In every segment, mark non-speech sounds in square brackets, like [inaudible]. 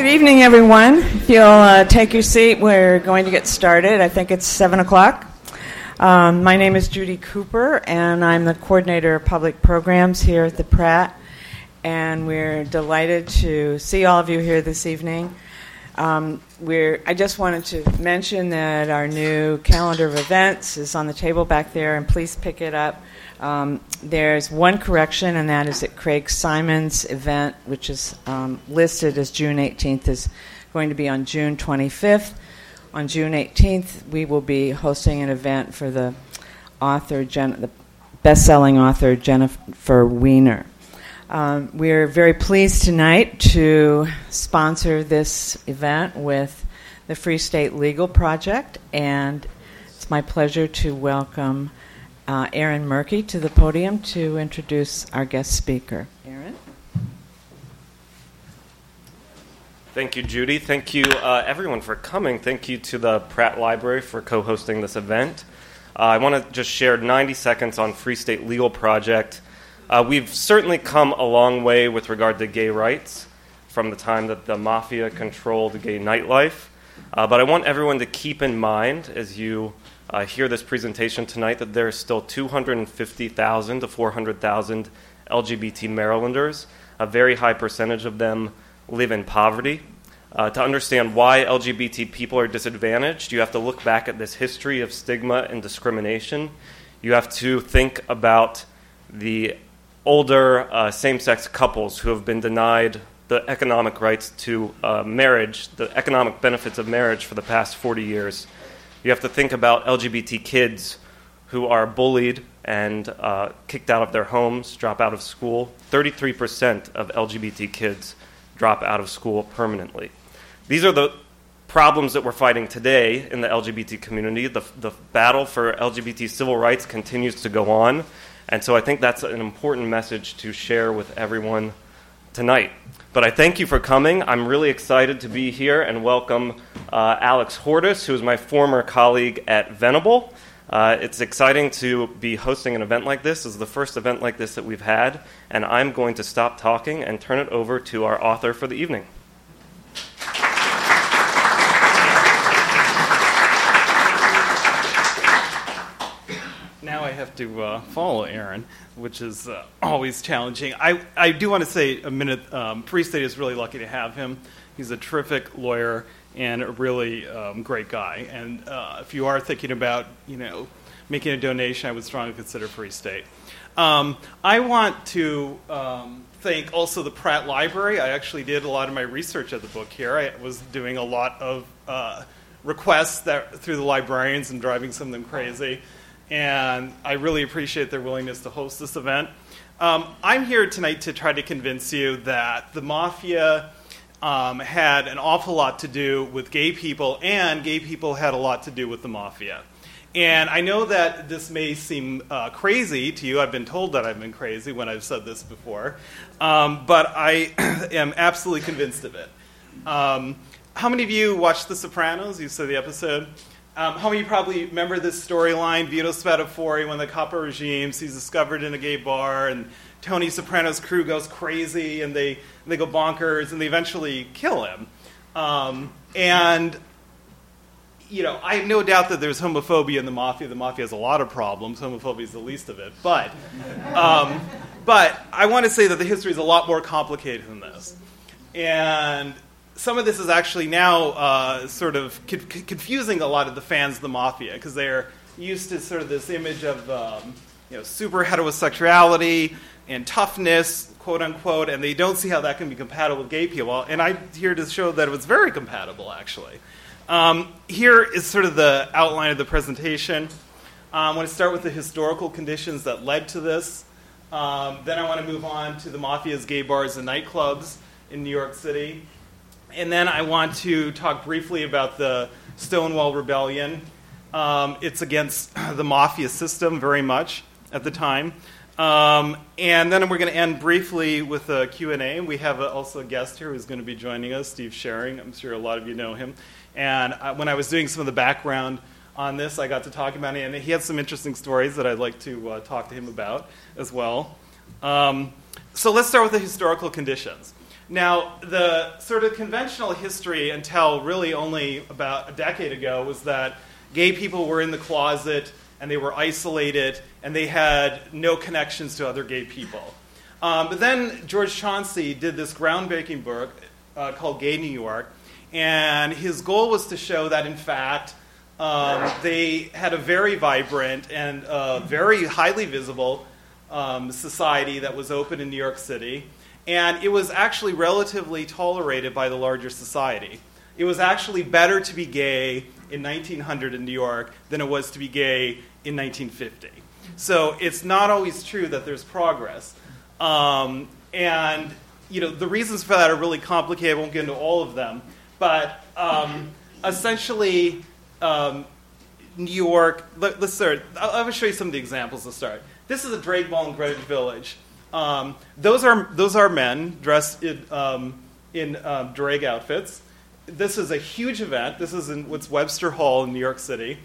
Good evening, everyone. If you'll uh, take your seat, we're going to get started. I think it's 7 o'clock. Um, my name is Judy Cooper, and I'm the coordinator of public programs here at the Pratt. And we're delighted to see all of you here this evening. Um, we're, I just wanted to mention that our new calendar of events is on the table back there, and please pick it up. Um, there's one correction, and that is that Craig Simon's event, which is um, listed as June 18th, is going to be on June 25th. On June 18th, we will be hosting an event for the author, Jen, the best-selling author Jennifer Weiner. Um, we're very pleased tonight to sponsor this event with the Free State Legal Project, and it's my pleasure to welcome uh, Aaron Merki to the podium to introduce our guest speaker. Aaron? Thank you, Judy. Thank you, uh, everyone, for coming. Thank you to the Pratt Library for co hosting this event. Uh, I want to just share 90 seconds on Free State Legal Project. Uh, we've certainly come a long way with regard to gay rights from the time that the mafia controlled gay nightlife. Uh, but I want everyone to keep in mind as you uh, hear this presentation tonight that there are still 250,000 to 400,000 LGBT Marylanders. A very high percentage of them live in poverty. Uh, to understand why LGBT people are disadvantaged, you have to look back at this history of stigma and discrimination. You have to think about the older uh, same sex couples who have been denied the economic rights to uh, marriage, the economic benefits of marriage for the past 40 years. You have to think about LGBT kids who are bullied and uh, kicked out of their homes, drop out of school. 33% of LGBT kids drop out of school permanently. These are the problems that we're fighting today in the LGBT community. The, the battle for LGBT civil rights continues to go on. And so I think that's an important message to share with everyone tonight. But I thank you for coming. I'm really excited to be here and welcome uh, Alex Hortis, who is my former colleague at Venable. Uh, it's exciting to be hosting an event like this. This is the first event like this that we've had, and I'm going to stop talking and turn it over to our author for the evening. Now I have to uh, follow Aaron which is uh, always challenging. I, I do want to say a minute. Um, Free State is really lucky to have him. He's a terrific lawyer and a really um, great guy. And uh, if you are thinking about, you know, making a donation, I would strongly consider Free State. Um, I want to um, thank also the Pratt Library. I actually did a lot of my research of the book here. I was doing a lot of uh, requests that through the librarians and driving some of them crazy and I really appreciate their willingness to host this event. Um, I'm here tonight to try to convince you that the mafia um, had an awful lot to do with gay people, and gay people had a lot to do with the mafia. And I know that this may seem uh, crazy to you. I've been told that I've been crazy when I've said this before, um, but I [clears throat] am absolutely convinced of it. Um, how many of you watched The Sopranos? You saw the episode? Um, how many probably remember this storyline? Vito Spatafore, when the capo regimes, he's discovered in a gay bar, and Tony Soprano's crew goes crazy, and they, they go bonkers, and they eventually kill him. Um, and, you know, I have no doubt that there's homophobia in the mafia. The mafia has a lot of problems. Homophobia is the least of it. But, um, but I want to say that the history is a lot more complicated than this. And some of this is actually now uh, sort of co- confusing a lot of the fans of the mafia because they're used to sort of this image of um, you know super heterosexuality and toughness, quote unquote, and they don't see how that can be compatible with gay people. And I'm here to show that it was very compatible, actually. Um, here is sort of the outline of the presentation. Um, I want to start with the historical conditions that led to this. Um, then I want to move on to the mafia's gay bars and nightclubs in New York City. And then I want to talk briefly about the Stonewall Rebellion. Um, it's against [clears throat] the mafia system very much at the time. Um, and then we're going to end briefly with a Q&A. We have a, also a guest here who's going to be joining us, Steve Sherring. I'm sure a lot of you know him. And I, when I was doing some of the background on this, I got to talk about it, and he had some interesting stories that I'd like to uh, talk to him about as well. Um, so let's start with the historical conditions. Now, the sort of conventional history until really only about a decade ago was that gay people were in the closet and they were isolated and they had no connections to other gay people. Um, but then George Chauncey did this groundbreaking book uh, called Gay New York, and his goal was to show that, in fact, um, they had a very vibrant and uh, very highly visible um, society that was open in New York City, and it was actually relatively tolerated by the larger society. It was actually better to be gay in 1900 in New York than it was to be gay in 1950. So it's not always true that there's progress. Um, and you know the reasons for that are really complicated. I won't get into all of them, but um, essentially, um, New York. Let, us start. I'll, I'll show you some of the examples to start. This is a drag ball in Greenwich Village. Um, those are those are men dressed in um, in um, drag outfits. This is a huge event. This is in what's Webster Hall in New York City,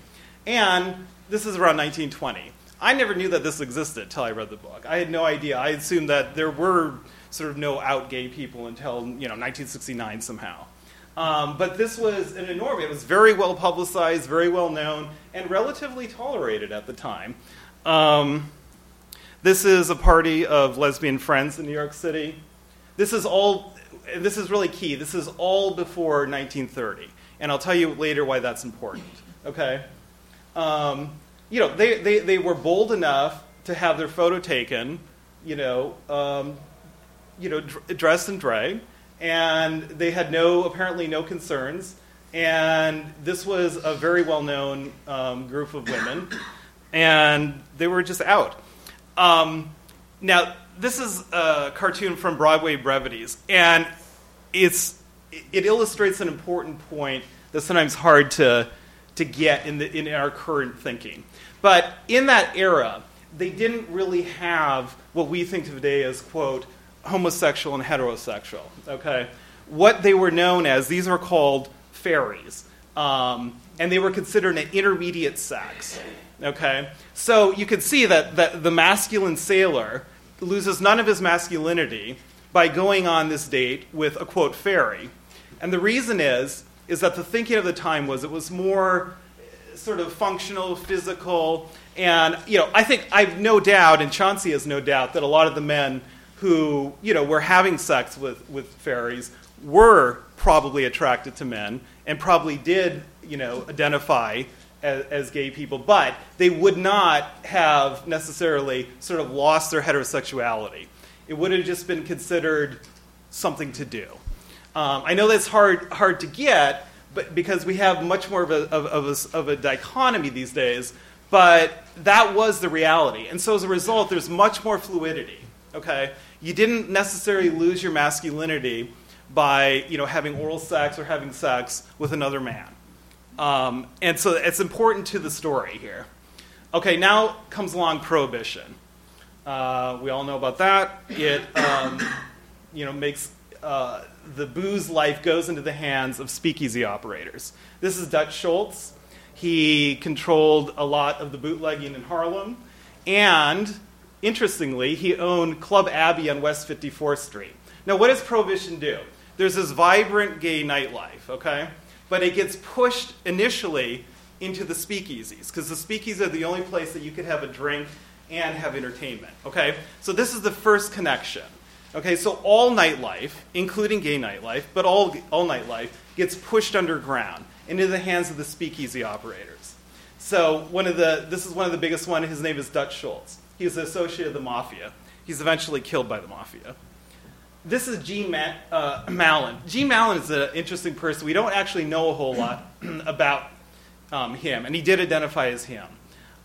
and this is around 1920. I never knew that this existed until I read the book. I had no idea. I assumed that there were sort of no out gay people until you know 1969 somehow. Um, but this was an enormous. It was very well publicized, very well known, and relatively tolerated at the time. Um, this is a party of lesbian friends in New York City. This is all. This is really key. This is all before 1930, and I'll tell you later why that's important. Okay. Um, you know, they, they, they were bold enough to have their photo taken, you know, um, you know, dr- dressed in drag, and they had no, apparently no concerns. And this was a very well known um, group of women, and they were just out. Um, now, this is a cartoon from Broadway Brevities, and it's, it illustrates an important point that's sometimes hard to, to get in, the, in our current thinking. But in that era, they didn't really have what we think today as, quote, homosexual and heterosexual. Okay? What they were known as, these are called fairies. Um, and they were considered an intermediate sex. Okay? So you could see that, that the masculine sailor loses none of his masculinity by going on this date with a quote fairy. And the reason is, is that the thinking of the time was it was more eh, sort of functional, physical, and you know, I think I've no doubt, and Chauncey has no doubt, that a lot of the men who you know were having sex with with fairies were probably attracted to men and probably did you know identify as, as, gay people, but they would not have necessarily sort of lost their heterosexuality. It would have just been considered something to do. Um, I know that's hard hard to get, but because we have much more of a, of, of, a, of a dichotomy these days. But that was the reality. And so as a result, there's much more fluidity. Okay? You didn't necessarily lose your masculinity by you know, having oral sex or having sex with another man. Um, and so it's important to the story here. Okay, now comes along prohibition. Uh, we all know about that. It um, you know, makes uh, the booze life goes into the hands of speakeasy operators. This is Dutch Schultz. He controlled a lot of the bootlegging in Harlem. And interestingly, he owned Club Abbey on West 54th Street. Now, what does Prohibition do? There's this vibrant gay nightlife, okay? But it gets pushed initially into the speakeasies, because the speakeasies are the only place that you could have a drink and have entertainment, okay? So this is the first connection. Okay, so all nightlife, including gay nightlife, but all, all nightlife, gets pushed underground into the hands of the speakeasy operators. So one of the, this is one of the biggest one. His name is Dutch Schultz. He's an associate of the mafia. He's eventually killed by the mafia. This is Gene Ma- uh, [clears throat] Malin. Jean Malin is an interesting person. We don't actually know a whole lot [clears throat] about um, him, and he did identify as him.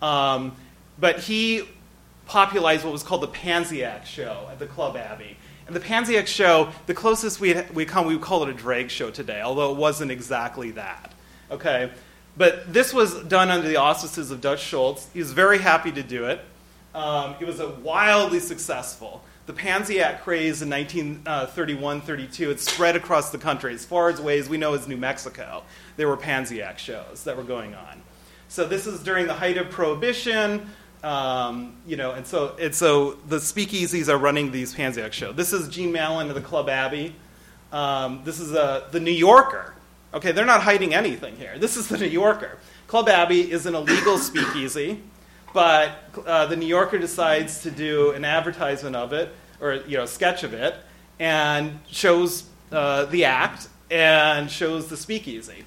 Um, but he popularized what was called the Pansy Act show at the Club Abbey. And the Pansy Act show, the closest we we come, we would call it a drag show today, although it wasn't exactly that. Okay, but this was done under the auspices of Dutch Schultz. He was very happy to do it. Um, it was a wildly successful. The Pansy Act craze in 1931 32, it spread across the country. As far as ways we know as New Mexico, there were Pansy Act shows that were going on. So this is during the height of Prohibition. Um, you know, and so and so the speakeasies are running these Pansy Act shows. This is Jean Malin of the Club Abbey. Um, this is uh, the New Yorker. Okay, they're not hiding anything here. This is the New Yorker. Club Abbey is an illegal speakeasy, but uh, the New Yorker decides to do an advertisement of it, or you know, sketch of it, and shows uh, the act and shows the speakeasy.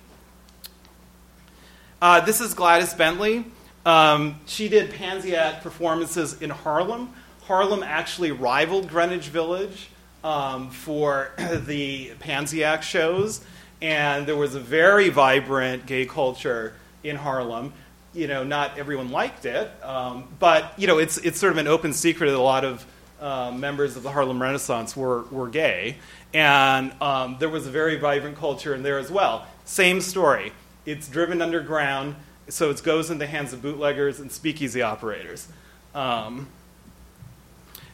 Uh, this is Gladys Bentley. Um, she did Pansy Act performances in Harlem. Harlem actually rivaled Greenwich Village um, for [clears throat] the Pansy Act shows, and there was a very vibrant gay culture in Harlem. You know, not everyone liked it, um, but you know, it's it's sort of an open secret that a lot of uh, members of the Harlem Renaissance were were gay, and um, there was a very vibrant culture in there as well. Same story. It's driven underground, so it goes in the hands of bootleggers and speakeasy operators. Um,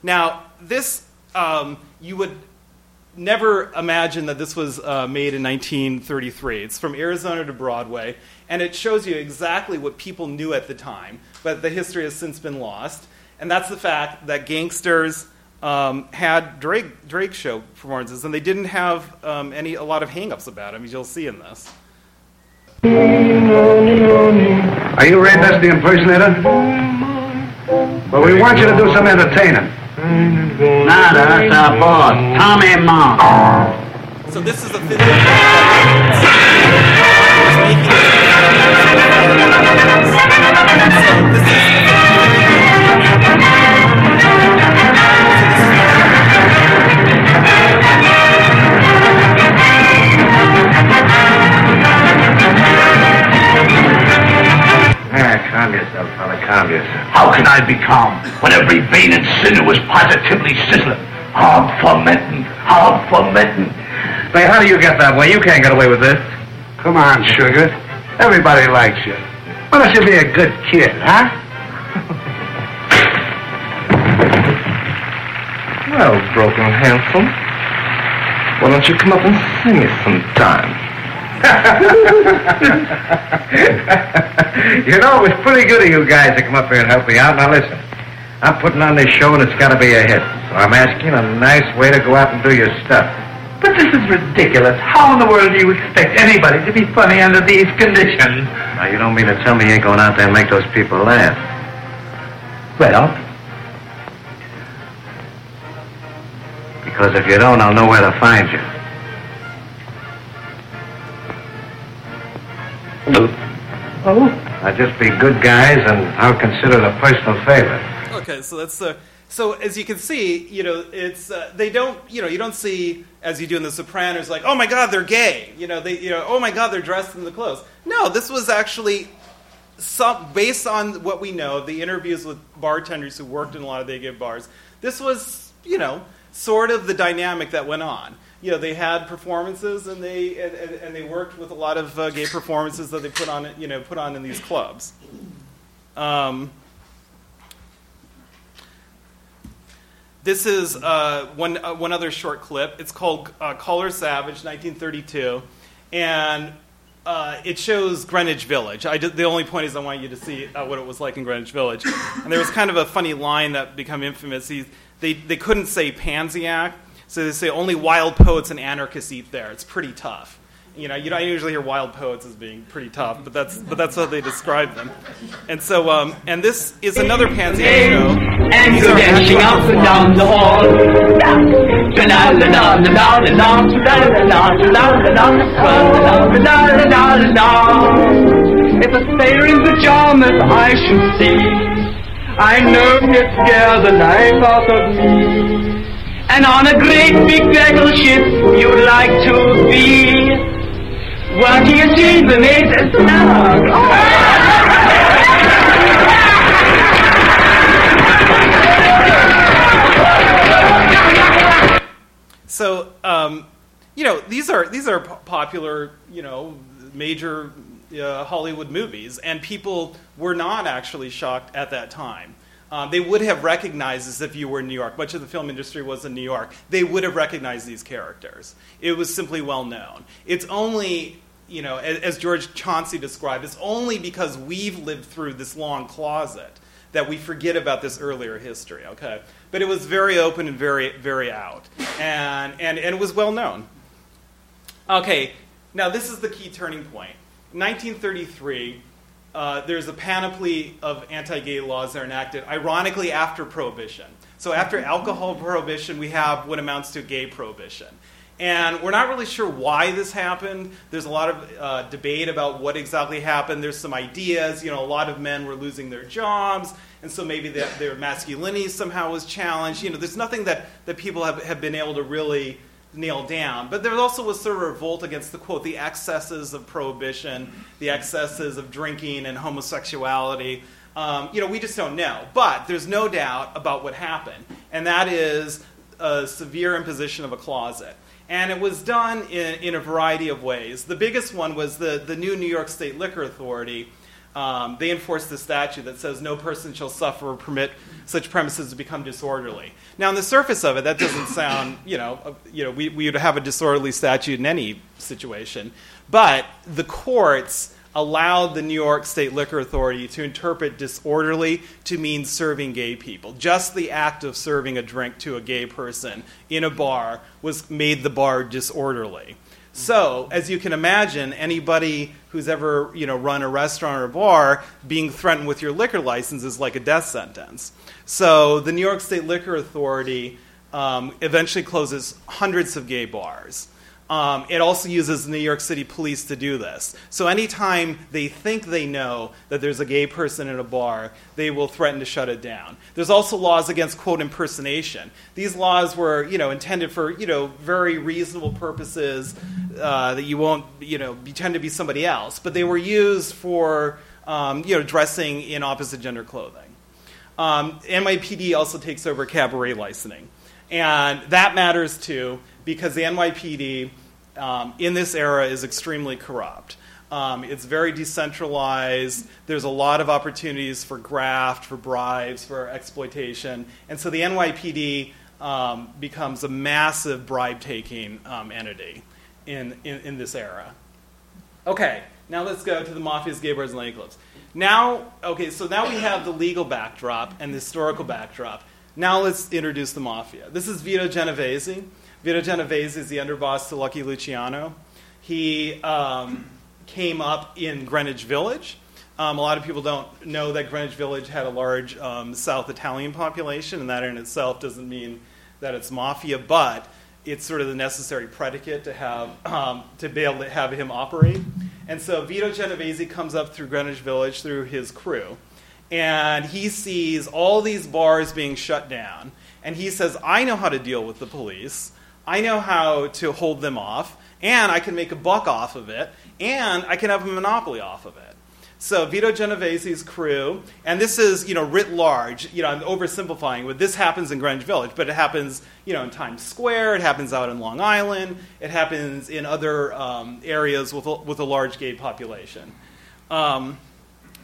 now, this um, you would never imagine that this was uh, made in 1933. It's from Arizona to Broadway, and it shows you exactly what people knew at the time, but the history has since been lost. And that's the fact that gangsters um, had drag, drag show performances, and they didn't have um, any a lot of hangups about them, as you'll see in this. Are you Ray Best, the impersonator? Well, we want you to do some entertaining. Nah, that's our boss, Tommy Monk. So this is a video. Calm yourself, fella, calm yourself. How can I be calm when every vein and sinew is positively sizzling? I'm fermenting. I'm fermenting. Say, how do you get that way? You can't get away with this. Come on, sugar. Everybody likes you. Why don't you be a good kid, huh? [laughs] Well, broken handsome, why don't you come up and sing us sometime? [laughs] you know, it was pretty good of you guys to come up here and help me out. Now, listen. I'm putting on this show, and it's got to be a hit. So I'm asking a nice way to go out and do your stuff. But this is ridiculous. How in the world do you expect anybody to be funny under these conditions? Now, you don't mean to tell me you ain't going out there and make those people laugh. Well, Because if you don't, I'll know where to find you. Oh, Now, just be good guys, and I'll consider it a personal favor. Okay, so that's uh, so as you can see, you know, it's uh, they don't, you know, you don't see as you do in The Sopranos, like, oh my God, they're gay. You know, they, you know, oh my God, they're dressed in the clothes. No, this was actually some based on what we know, the interviews with bartenders who worked in a lot of the gay bars. This was, you know, sort of the dynamic that went on. You know, they had performances and they and, and, and they worked with a lot of uh, gay performances that they put on, you know, put on in these clubs. Um, This is uh, one, uh, one other short clip. It's called uh, Call Her Savage, 1932. And uh, it shows Greenwich Village. I did, the only point is I want you to see uh, what it was like in Greenwich Village. And there was kind of a funny line that became infamous. He, they, they couldn't say Pansy Act, so they say only wild poets and anarchists eat there. It's pretty tough. You know, you don't usually hear wild poets as being pretty tough, but that's but that's how they describe them. And so, um, and this is another Pansy show. And are dancing up and down the hall. If a sailor in pajamas I should see, I know he'd scare the life out of me. And on a great big battleship you'd like to be. What do you see, the mate is So, um, you know, these are these are popular, you know, major uh, Hollywood movies, and people were not actually shocked at that time. Um, they would have recognized this if you were in New York. Much of the film industry was in New York. They would have recognized these characters. It was simply well known. It's only, you know, as, as George Chauncey described, it's only because we've lived through this long closet that we forget about this earlier history. Okay, but it was very open and very, very out, and and, and it was well known. Okay, now this is the key turning point. 1933, uh, there's a panoply of anti gay laws that are enacted, ironically, after Prohibition. So, after alcohol prohibition, we have what amounts to gay prohibition. And we're not really sure why this happened. There's a lot of uh, debate about what exactly happened. There's some ideas. You know, a lot of men were losing their jobs, and so maybe their, their masculinity somehow was challenged. You know, there's nothing that, that people have, have been able to really nail down. But there also was sort of revolt against the quote, the excesses of prohibition, the excesses of drinking and homosexuality. Um, you know, we just don't know. But there's no doubt about what happened, and that is a severe imposition of a closet. And it was done in, in a variety of ways. The biggest one was the, the new New York State Liquor Authority. Um, they enforce the statute that says no person shall suffer or permit such premises to become disorderly. Now, on the surface of it, that doesn't [coughs] sound, you know, uh, you know, we, we would have a disorderly statute in any situation. But the courts allowed the New York State Liquor Authority to interpret disorderly to mean serving gay people. Just the act of serving a drink to a gay person in a bar was made the bar disorderly. So, as you can imagine, anybody who's ever you know run a restaurant or a bar being threatened with your liquor license is like a death sentence. So, the New York State Liquor Authority um, eventually closes hundreds of gay bars. Um, it also uses New York City police to do this. So anytime they think they know that there's a gay person in a bar, they will threaten to shut it down. There's also laws against quote impersonation. These laws were you know intended for you know very reasonable purposes uh, that you won't you know pretend to be somebody else, but they were used for um, you know dressing in opposite gender clothing. Um, NYPD also takes over cabaret licensing, and that matters too because the NYPD um, in this era is extremely corrupt. Um, it's very decentralized. There's a lot of opportunities for graft, for bribes, for exploitation. And so the NYPD um, becomes a massive bribe taking um, entity in, in, in, this era. Okay, now let's go to the mafia's gay bars and nightclubs. Now, okay, so now we have the legal backdrop and the historical backdrop. Now let's introduce the mafia. This is Vito Genovese. Vito Genovese is the underboss to Lucky Luciano. He um, came up in Greenwich Village. Um, a lot of people don't know that Greenwich Village had a large um, South Italian population, and that in itself doesn't mean that it's mafia, but it's sort of the necessary predicate to have um, to be able to have him operate. And so Vito Genovese comes up through Greenwich Village through his crew, and he sees all these bars being shut down, and he says, "I know how to deal with the police." I know how to hold them off, and I can make a buck off of it, and I can have a monopoly off of it. So Vito Genovese's crew, and this is you know writ large. You know I'm oversimplifying, but this happens in Greenwich Village, but it happens you know in Times Square. It happens out in Long Island. It happens in other um, areas with a, with a large gay population. Um,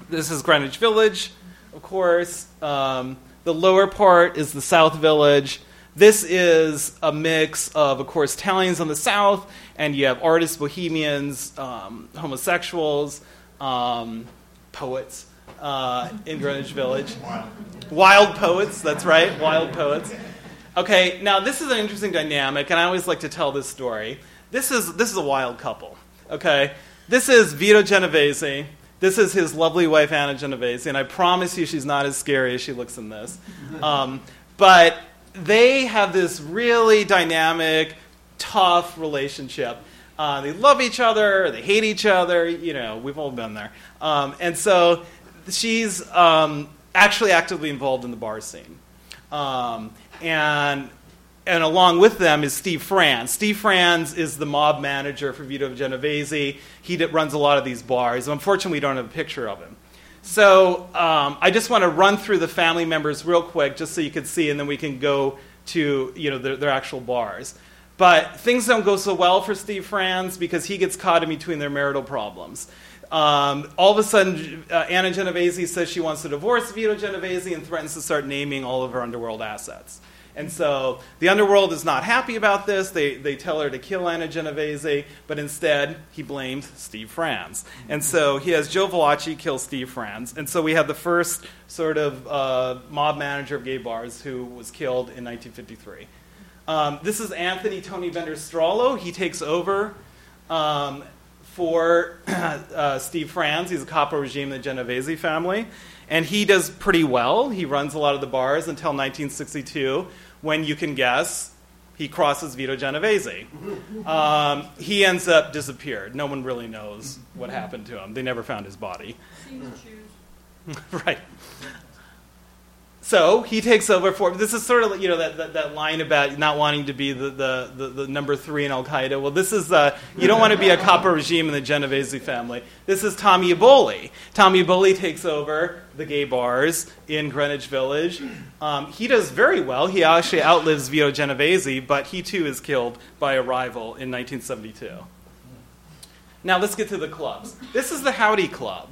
this is Greenwich Village, of course. Um, the lower part is the South Village. This is a mix of, of course, Italians on the south, and you have artists, bohemians, um, homosexuals, um, poets uh, in Greenwich Village. Wild. wild poets, that's right, wild poets. Okay, now this is an interesting dynamic, and I always like to tell this story. This is, this is a wild couple, okay? This is Vito Genovese. This is his lovely wife, Anna Genovese, and I promise you she's not as scary as she looks in this. Um, but they have this really dynamic, tough relationship. Uh, they love each other, they hate each other, you know, we've all been there. Um, and so she's um, actually actively involved in the bar scene. Um, and, and along with them is Steve Franse. Steve Franse is the mob manager for Vito Genovese. He runs a lot of these bars. Unfortunately, we don't have a picture of him. So um, I just want to run through the family members real quick, just so you can see, and then we can go to you know their, their actual bars. But things don't go so well for Steve Franse because he gets caught in between their marital problems. Um, all of a sudden, uh, Anna Genovese says she wants to divorce Vito Genovese and threatens to start naming all of her underworld assets. And so the underworld is not happy about this. They, they tell her to kill Anna Genovese, but instead he blames Steve Franse. And so he has Joe Valachi kill Steve Franse. And so we have the first sort of uh, mob manager of gay bars who was killed in 1953. Um, this is Anthony Tony Bender Strollo. He takes over um, for [coughs] uh, Steve Franse. He's a capo regime in the Genovese family. And he does pretty well. He runs a lot of the bars until 1962, when you can guess he crosses Vito Genovese. Um, he ends up disappeared. No one really knows what happened to him. They never found his body. [laughs] right. So he takes over for. This is sort of you know that, that, that line about not wanting to be the, the, the, the number three in Al Qaeda. Well, this is uh, you don't want to be a capo regime in the Genovese family. This is Tommy Eboli. Tommy Eboli takes over the gay bars in Greenwich Village. Um, he does very well. He actually outlives Vito Genovese, but he too is killed by a rival in 1972. Now let's get to the clubs. This is the Howdy Club.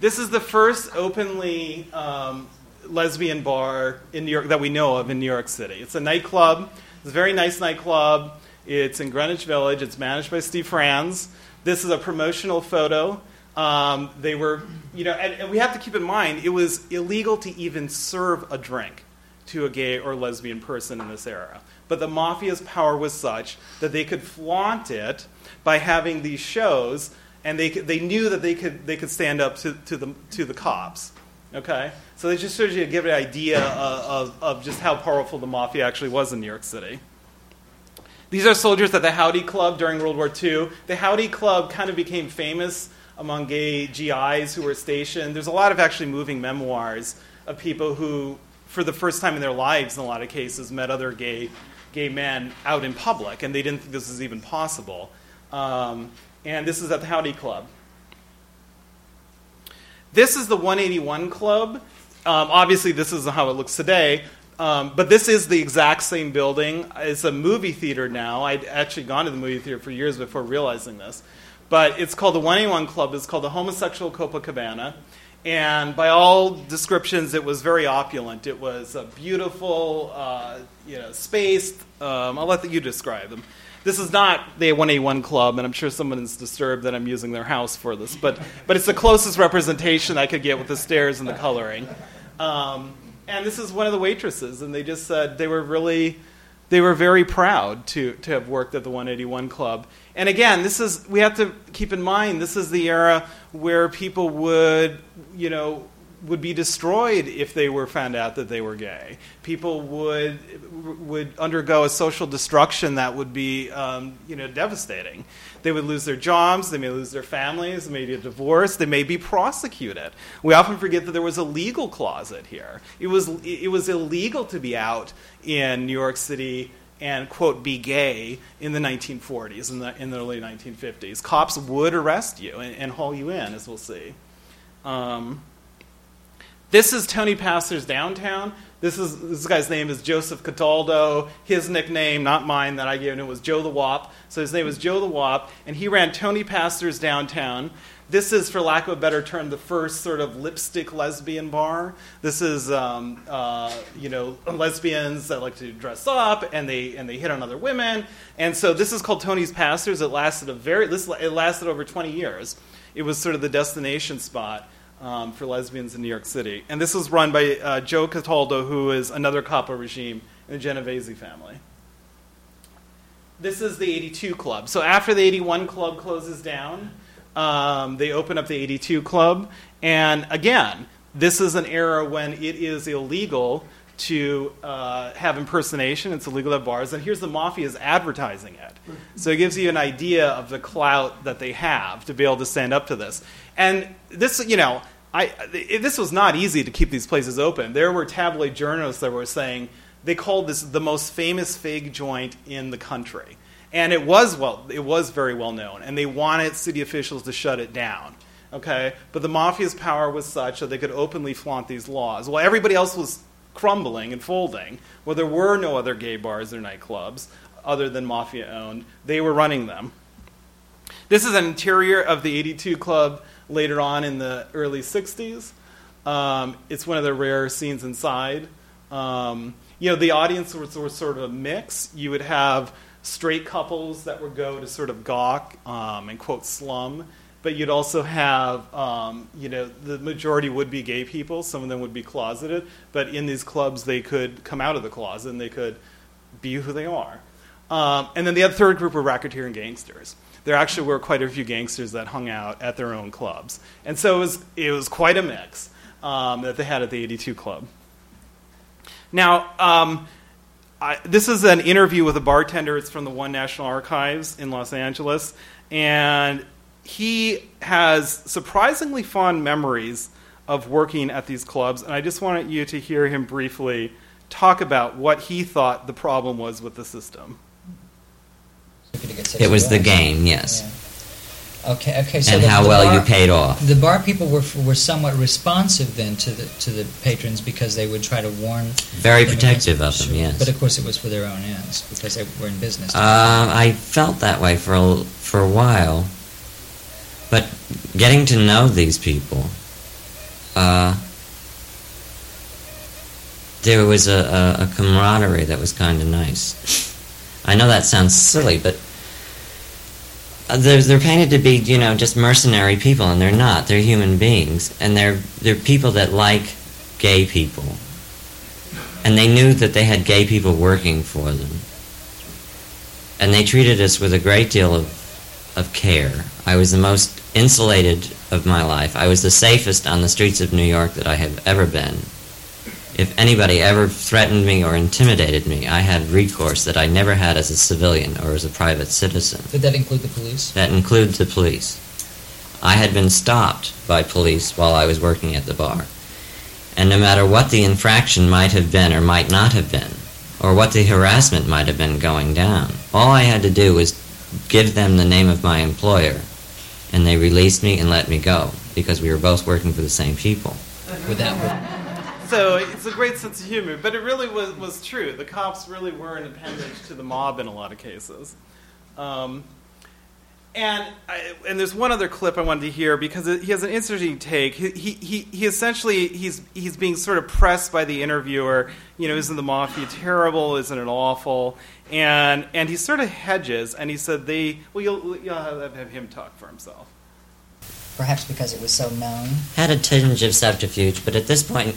This is the first openly um, lesbian bar in New York that we know of in New York City. It's a nightclub. It's a very nice nightclub. It's in Greenwich Village. It's managed by Steve Franse. This is a promotional photo. Um, they were, you know, and, and we have to keep in mind it was illegal to even serve a drink to a gay or lesbian person in this era. But the mafia's power was such that they could flaunt it by having these shows, and they, they knew that they could, they could stand up to, to, the, to the cops. Okay? So it just shows you to give an idea of, of, of just how powerful the mafia actually was in New York City. These are soldiers at the Howdy Club during World War II. The Howdy Club kind of became famous among gay GIs who were stationed. There's a lot of actually moving memoirs of people who, for the first time in their lives, in a lot of cases, met other gay, gay men out in public, and they didn't think this was even possible. Um, and this is at the Howdy Club. This is the 181 Club. Um, obviously, this isn't how it looks today. Um, but this is the exact same building. It's a movie theater now. I'd actually gone to the movie theater for years before realizing this. But it's called the 181 Club. It's called the Homosexual Copacabana. And by all descriptions, it was very opulent. It was a beautiful, uh, you know, spaced. Um, I'll let you describe them. This is not the 181 Club, and I'm sure someone is disturbed that I'm using their house for this, but, but it's the closest representation I could get with the stairs and the coloring. Um, and this is one of the waitresses, and they just said they were really, they were very proud to, to have worked at the 181 Club. And again, this is, we have to keep in mind, this is the era where people would, you know, would be destroyed if they were found out that they were gay. People would would undergo a social destruction that would be, um, you know, devastating. They would lose their jobs. They may lose their families. They may get divorced. They may be prosecuted. We often forget that there was a legal closet here. It was it was illegal to be out in New York City and quote be gay in the 1940s in the in the early 1950s. Cops would arrest you and, and haul you in, as we'll see. Um, this is Tony Pastor's downtown. This is this guy's name is Joseph Cataldo. His nickname, not mine, that I gave him was Joe the Wop. So his name was Joe the Wop, and he ran Tony Pastor's downtown. This is, for lack of a better term, the first sort of lipstick lesbian bar. This is, um, uh, you know, lesbians that like to dress up and they and they hit on other women. And so this is called Tony's Pastors. It lasted a very this it lasted over 20 years. It was sort of the destination spot um, for lesbians in New York City. And this was run by uh, Joe Cataldo, who is another capo regime in the Genovese family. This is the 82 Club. So after the 81 Club closes down, um, they open up the 82 Club. And again, this is an era when it is illegal to uh, have impersonation. It's illegal at bars. And here's the mafia's advertising it. So it gives you an idea of the clout that they have to be able to stand up to this. And this, you know, I, this was not easy to keep these places open. There were tabloid journalists that were saying they called this the most famous fake joint in the country. And it was well, it was very well known, and they wanted city officials to shut it down. Okay, but the mafia's power was such that they could openly flaunt these laws. While everybody else was crumbling and folding, where there were no other gay bars or nightclubs other than mafia owned, they were running them. This is an interior of the 82 Club later on in the early 60s. Um, it's one of the rare scenes inside. Um, you know, the audience was, was, sort of a mix. You would have straight couples that would go to sort of gawk um, and quote slum, but you'd also have, um, you know, the majority would be gay people. Some of them would be closeted, but in these clubs they could come out of the closet and they could be who they are. Um, and then the other third group were racketeer and gangsters. there actually were quite a few gangsters that hung out at their own clubs. And so it was, it was quite a mix um, that they had at the 82 Club. Now, um, I, this is an interview with a bartender. It's from the One National Archives in Los Angeles. And he has surprisingly fond memories of working at these clubs. And I just wanted you to hear him briefly talk about what he thought the problem was with the system. It was the game, yes. Yeah. Okay. Okay. So and the, how the well bar, you paid off. The bar people were were somewhat responsive then to the to the patrons because they would try to warn. Very them protective against- of them, yes. But of course, it was for their own ends because they were in business. Uh, I felt that way for a, for a while, but getting to know these people, uh, there was a, a, a camaraderie that was kind of nice. I know that sounds silly, but they're, they're painted to be, you know, just mercenary people, and they're not. They're human beings, and they're they're people that like gay people, and they knew that they had gay people working for them and they treated us with a great deal of, of care. I was the most insulated of my life. I was the safest on the streets of New York that I have ever been. If anybody ever threatened me or intimidated me, I had recourse that I never had as a civilian or as a private citizen. Did that include the police? That includes the police. I had been stopped by police while I was working at the bar. And no matter what the infraction might have been or might not have been, or what the harassment might have been going down, all I had to do was give them the name of my employer, and they released me and let me go because we were both working for the same people. With that, So it's a great sense of humor, but it really was, was true. The cops really were an appendage to the mob in a lot of cases. Um, and I, and there's one other clip I wanted to hear because he has an interesting take. He, he, he, he essentially he's he's being sort of pressed by the interviewer. You know, isn't the mafia terrible? Isn't it awful? And and he sort of hedges and he said they well you'll, you'll have, have him talk for himself. Perhaps because it was so known. Had a tinge of subterfuge, but at this point,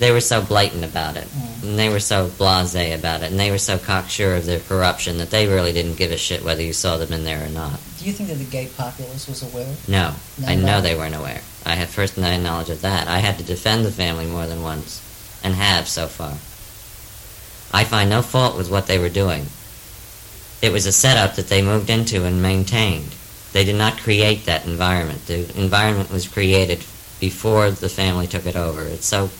they were so blatant about it, mm. and they were so blasé about it, and they were so cocksure of their corruption that they really didn't give a shit whether you saw them in there or not. Do you think that the gay populace was aware? No, No, I know they weren't aware. I had first-hand knowledge of that. I had to defend the family more than once, and have so far. I find no fault with what they were doing. It was a setup that they moved into and maintained. They did not create that environment. The environment was created before the family took it over. It's so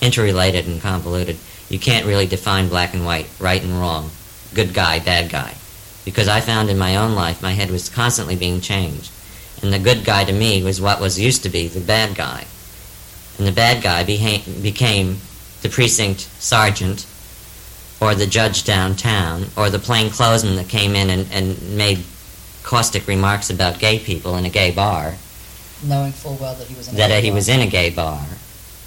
interrelated and convoluted. You can't really define black and white, right and wrong, good guy, bad guy. Because I found in my own life my head was constantly being changed. And the good guy to me was what was used to be the bad guy. And the bad guy beha- became the precinct sergeant, or the judge downtown, or the plainclothesman that came in and, and made caustic remarks about gay people in a gay bar Knowing full well that he was in a that gay he bar. was in a gay bar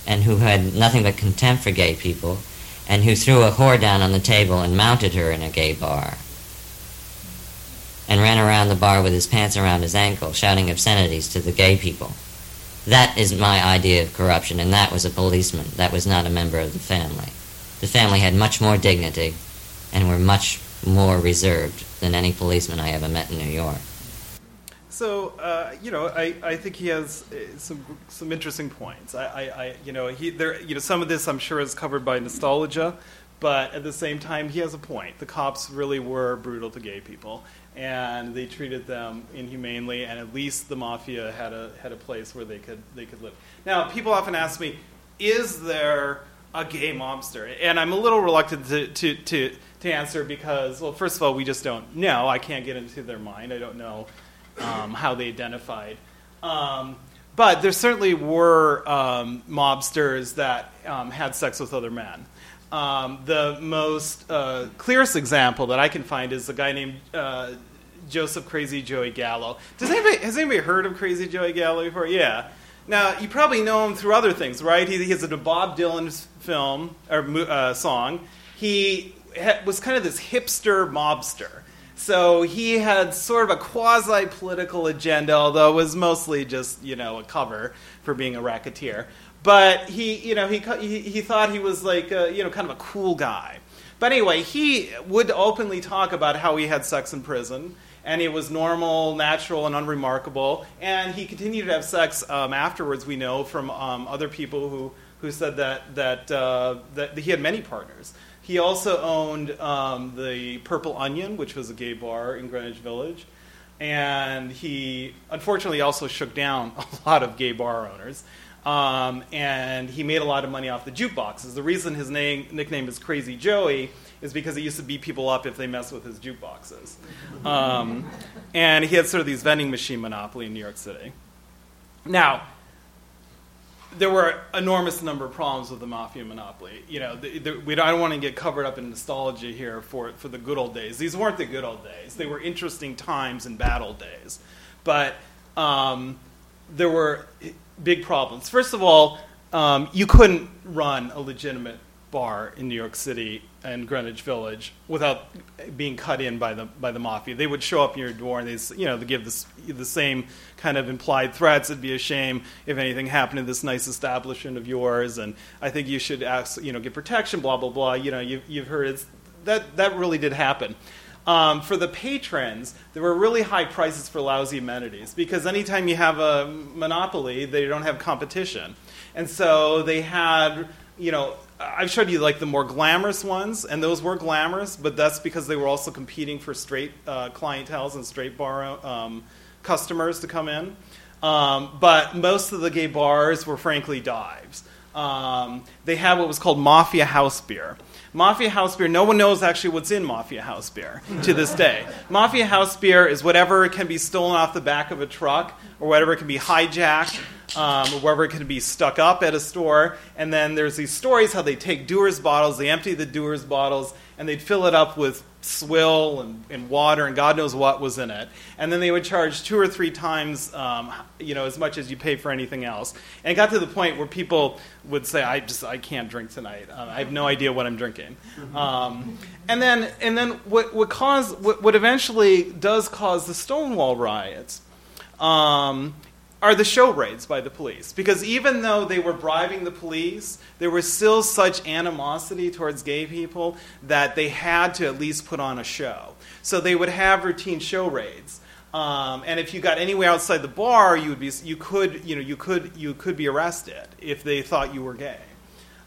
and who had nothing but contempt for gay people and who threw a whore down on the table and mounted her in a gay bar and ran around the bar with his pants around his ankle shouting obscenities to the gay people. That is my idea of corruption, and that was a policeman. That was not a member of the family. The family had much more dignity and were much more reserved than any policeman I ever met in New York. So uh, you know, I, I think he has uh, some some interesting points. I, I, I you know he there you know some of this I'm sure is covered by nostalgia, but at the same time he has a point. The cops really were brutal to gay people, and they treated them inhumanely. And at least the mafia had a had a place where they could they could live. Now people often ask me, is there a gay mobster? And I'm a little reluctant to to to, to answer because well, first of all, we just don't know. I can't get into their mind. I don't know um, how they identified. Um, but there certainly were um, mobsters that um, had sex with other men. Um, the most uh, clearest example that I can find is a guy named uh, Joseph Crazy Joey Gallo. Does anybody, has anybody heard of Crazy Joey Gallo before? Yeah. Now, you probably know him through other things, right? He, he has a Bob Dylan film or uh, song. He was kind of this hipster mobster. So he had sort of a quasi political agenda, although it was mostly just you know a cover for being a racketeer. But he you know he he, he thought he was like a, you know kind of a cool guy. But anyway, he would openly talk about how he had sex in prison, and it was normal, natural, and unremarkable. And he continued to have sex um, afterwards. We know from um, other people who who said that that uh, that he had many partners. He also owned um, the Purple Onion, which was a gay bar in Greenwich Village, and he unfortunately also shook down [laughs] a lot of gay bar owners. Um, and he made a lot of money off the jukeboxes. The reason his name, nickname is Crazy Joey is because he used to beat people up if they messed with his jukeboxes. Um, and he had sort of these vending machine monopoly in New York City. Now, there were enormous number of problems with the mafia monopoly. You know, the, the, we don't want to get covered up in nostalgia here for for the good old days. These weren't the good old days. They were interesting times and battle days, but um, there were big problems. First of all, um, you couldn't run a legitimate bar in New York City and Greenwich Village without being cut in by the by the mafia. They would show up in your door and they you know they give this the same kind of implied threats. It'd be a shame if anything happened to this nice establishment of yours, and I think you should ask you know get protection. Blah blah blah. You know you've you've heard it's, that that really did happen. Um, for the patrons, there were really high prices for lousy amenities because anytime you have a monopoly, they don't have competition. And so they had, you know, I've showed you like the more glamorous ones, and those were glamorous, but that's because they were also competing for straight uh, clientels and straight bar um, customers to come in. Um, but most of the gay bars were frankly dives. Um, they had what was called mafia house beer. Mafia house beer, no one knows actually what's in Mafia house beer to this day. [laughs] Mafia house beer is whatever can be stolen off the back of a truck or whatever can be hijacked um, or wherever it can be stuck up at a store. And then there's these stories how they take Dewar's bottles, they empty the Dewar's bottles, and they'd fill it up with swill and, and, water and God knows what was in it. And then they would charge two or three times, um, you know, as much as you pay for anything else. And it got to the point where people would say, "I just I can't drink tonight. Um, I have no idea what I'm drinking." Um, and then and then what what caused what, what eventually does cause the Stonewall riots. Um, are the show raids by the police. Because even though they were bribing the police, there was still such animosity towards gay people that they had to at least put on a show. So they would have routine show raids. Um, and if you got anywhere outside the bar, you would be you could you know you could you could be arrested if they thought you were gay.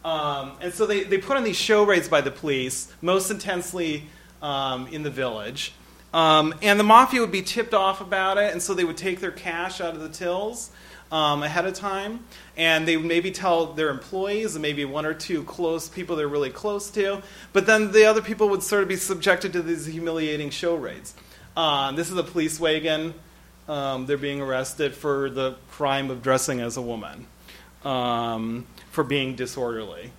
Um, and so they, they put on these show raids by the police, most intensely um, in the village. Um, and the mafia would be tipped off about it, and so they would take their cash out of the tills um, ahead of time, and they would maybe tell their employees and maybe one or two close people they're really close to, but then the other people would sort of be subjected to these humiliating show raids. Uh, this is a police wagon. Um, they're being arrested for the crime of dressing as a woman, um, for being disorderly.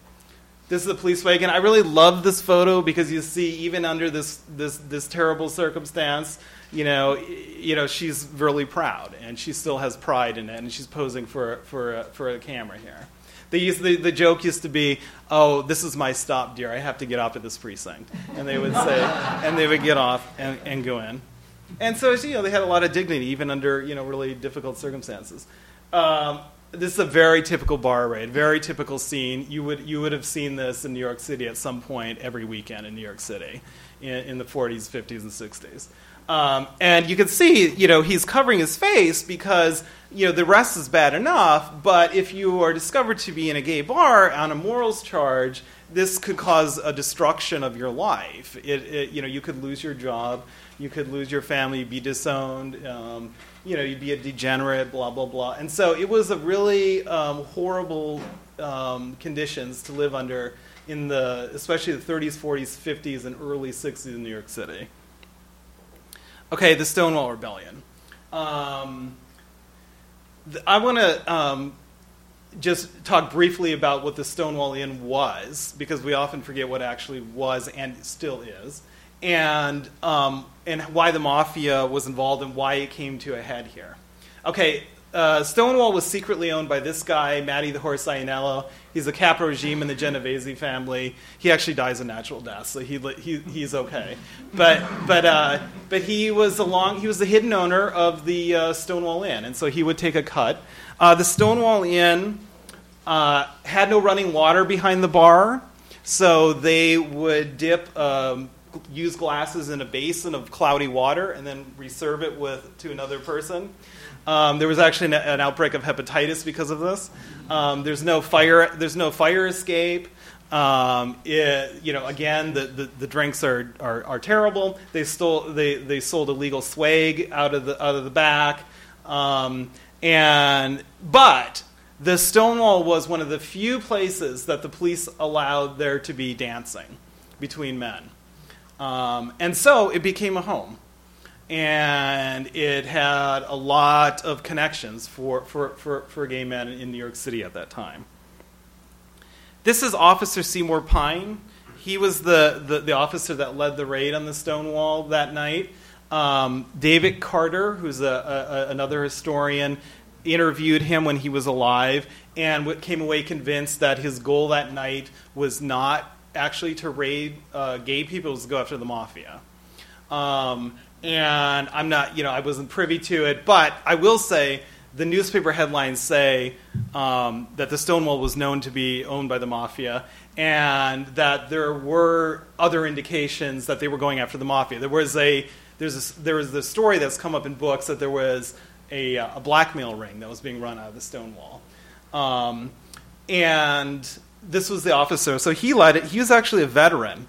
This is the police wagon. I really love this photo because you see, even under this this this terrible circumstance, you know, you know, she's really proud and she still has pride in it, and she's posing for for a, for a camera here. Used, the, the joke used to be, "Oh, this is my stop, dear. I have to get off at this precinct," and they would say, and they would get off and, and go in. And so, you know, they had a lot of dignity even under you know really difficult circumstances. Um, this is a very typical bar raid, very typical scene. You would you would have seen this in New York City at some point every weekend in New York City, in, in the 40s, 50s, and 60s. Um, and you can see, you know, he's covering his face because you know the rest is bad enough. But if you are discovered to be in a gay bar on a morals charge, this could cause a destruction of your life. It, it you know, you could lose your job, you could lose your family, be disowned. Um, you know, you'd be a degenerate, blah, blah, blah. And so it was a really um, horrible um, conditions to live under in the, especially the 30s, 40s, 50s, and early 60s in New York City. Okay, the Stonewall Rebellion. Um, I want to um, just talk briefly about what the Stonewall Inn was, because we often forget what actually was and still is and um, and why the mafia was involved and why it came to a head here. Okay, uh, Stonewall was secretly owned by this guy, Matty the Horse Ianniello. He's a capo regime in the Genovese family. He actually dies a natural death, so he, he he's okay. But but uh, but he was along. He was the hidden owner of the uh, Stonewall Inn, and so he would take a cut. Uh, the Stonewall Inn uh, had no running water behind the bar, so they would dip. Um, use glasses in a basin of cloudy water and then reserve it with to another person. Um, there was actually an, an, outbreak of hepatitis because of this. Um, there's no fire. There's no fire escape. Um, it, you know, again, the, the, the drinks are, are, are, terrible. They stole they, they sold illegal swag out of the out of the back, um, and but the Stonewall was one of the few places that the police allowed there to be dancing between men, um, and so it became a home, and it had a lot of connections for for, for, for gay men in New York City at that time. This is Officer Seymour Pine. He was the, the, the officer that led the raid on the Stonewall that night. Um, David Carter, who's a, a, another historian, interviewed him when he was alive and came away convinced that his goal that night was not actually to raid uh, gay people, it was to go after the mafia. Um, and I'm not, you know, I wasn't privy to it, but I will say the newspaper headlines say um, that the Stonewall was known to be owned by the mafia, and that there were other indications that they were going after the mafia. There was a there's a, there was the story that's come up in books that there was a, a blackmail ring that was being run out of the Stonewall, um, and this was the officer. So he led it. He was actually a veteran,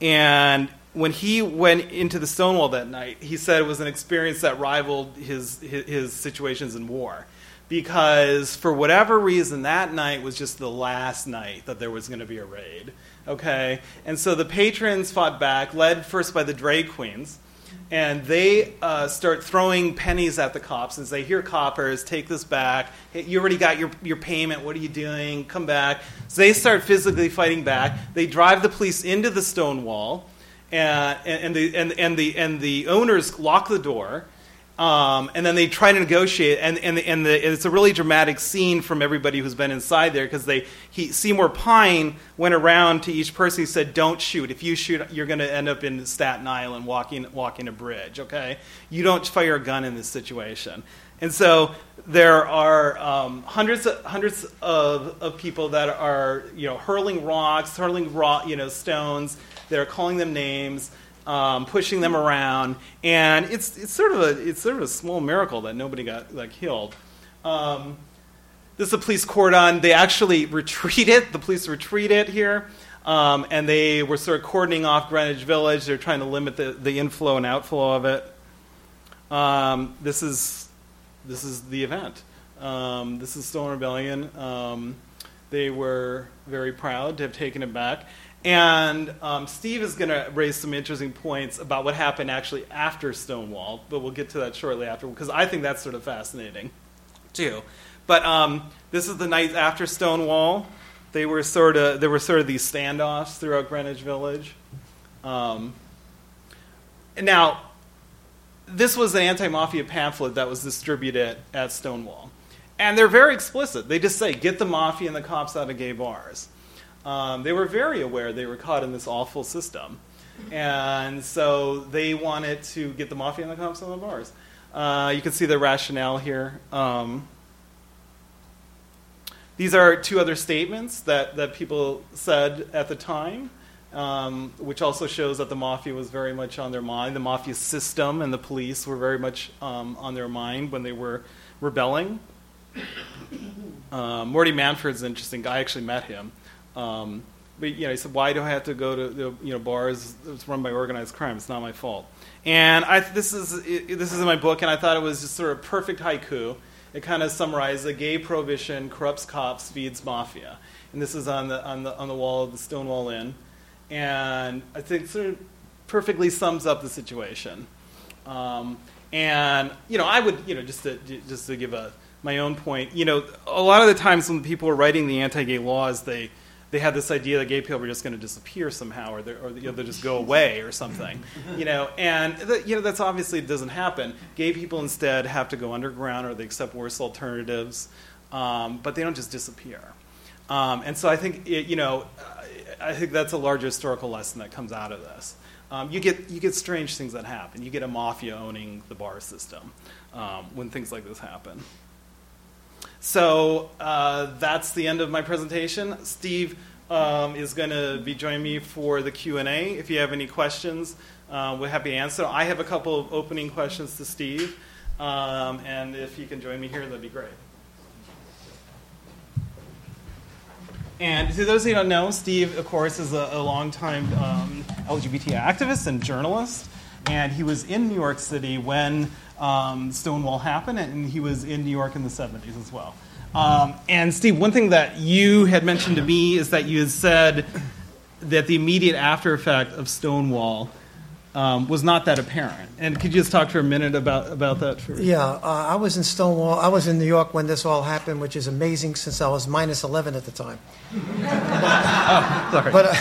and when he went into the Stonewall that night, he said it was an experience that rivaled his, his, his situations in war. Because for whatever reason, that night was just the last night that there was going to be a raid. Okay? And so the patrons fought back, led first by the drag queens, and they uh, start throwing pennies at the cops and say, Here, coppers, take this back. You already got your, your payment. What are you doing? Come back. So they start physically fighting back. They drive the police into the Stonewall and, and, the, and, and, the, and the owners lock the door. Um, and then they try to negotiate, and, and, the, and the, it's a really dramatic scene from everybody who's been inside there because Seymour Pine went around to each person. He said, "Don't shoot. If you shoot, you're going to end up in Staten Island walking walking a bridge. Okay, you don't fire a gun in this situation." And so there are um, hundreds of, hundreds of, of people that are you know hurling rocks, hurling rock, you know stones they're calling them names, um, pushing them around, and it's it's sort of a it's sort of a small miracle that nobody got like killed. Um, this is a police cordon. They actually [laughs] retreated. The police retreated here, um, and they were sort of cordoning off Greenwich Village. They're trying to limit the, the inflow and outflow of it. Um, this is this is the event. Um, this is Stone Rebellion. Um, they were very proud to have taken it back. And um, Steve is going to raise some interesting points about what happened actually after Stonewall, but we'll get to that shortly after because I think that's sort of fascinating too. But um, this is the night after Stonewall. They were sort of there were sort of these standoffs throughout Greenwich Village. Um, now, this was an anti-mafia pamphlet that was distributed at Stonewall, and they're very explicit. They just say, "Get the mafia and the cops out of gay bars." Um, they were very aware they were caught in this awful system. And so they wanted to get the mafia and the cops on the bars. Uh, you can see the rationale here. Um, these are two other statements that, that people said at the time, um, which also shows that the mafia was very much on their mind. The mafia system and the police were very much um, on their mind when they were rebelling. Uh, Morty Manford's an interesting guy. I actually met him. Um, but you know, he said, "Why do I have to go to the, you know bars? It's run by organized crime. It's not my fault." And I, this is it, this is in my book, and I thought it was just sort of perfect haiku. It kind of summarizes: the gay prohibition corrupts cops, feeds mafia, and this is on the on the on the wall of the Stonewall Inn, and I think sort of perfectly sums up the situation. Um, and you know, I would you know just to just to give a my own point, you know, a lot of the times when people are writing the anti-gay laws, they they had this idea that gay people were just going to disappear somehow, or, or you know, they'll just go away or something, [laughs] you know. And the, you know that's obviously doesn't happen. Gay people instead have to go underground, or they accept worse alternatives, um, but they don't just disappear. Um, and so I think it, you know, I think that's a larger historical lesson that comes out of this. Um, you get you get strange things that happen. You get a mafia owning the bar system um, when things like this happen. So uh, that's the end of my presentation. Steve um, is going to be joining me for the Q and A. If you have any questions, uh, we're happy to answer. I have a couple of opening questions to Steve, um, and if you can join me here, that'd be great. And to those of you who don't know, Steve, of course, is a, a longtime um, LGBT activist and journalist. And he was in New York City when um, Stonewall happened, and he was in New York in the 70s as well. Um, and Steve, one thing that you had mentioned to me is that you had said that the immediate after effect of Stonewall um, was not that apparent. And could you just talk for a minute about, about that? For- Yeah, uh, I was in Stonewall. I was in New York when this all happened, which is amazing since I was minus 11 at the time. [laughs] sorry. But, uh,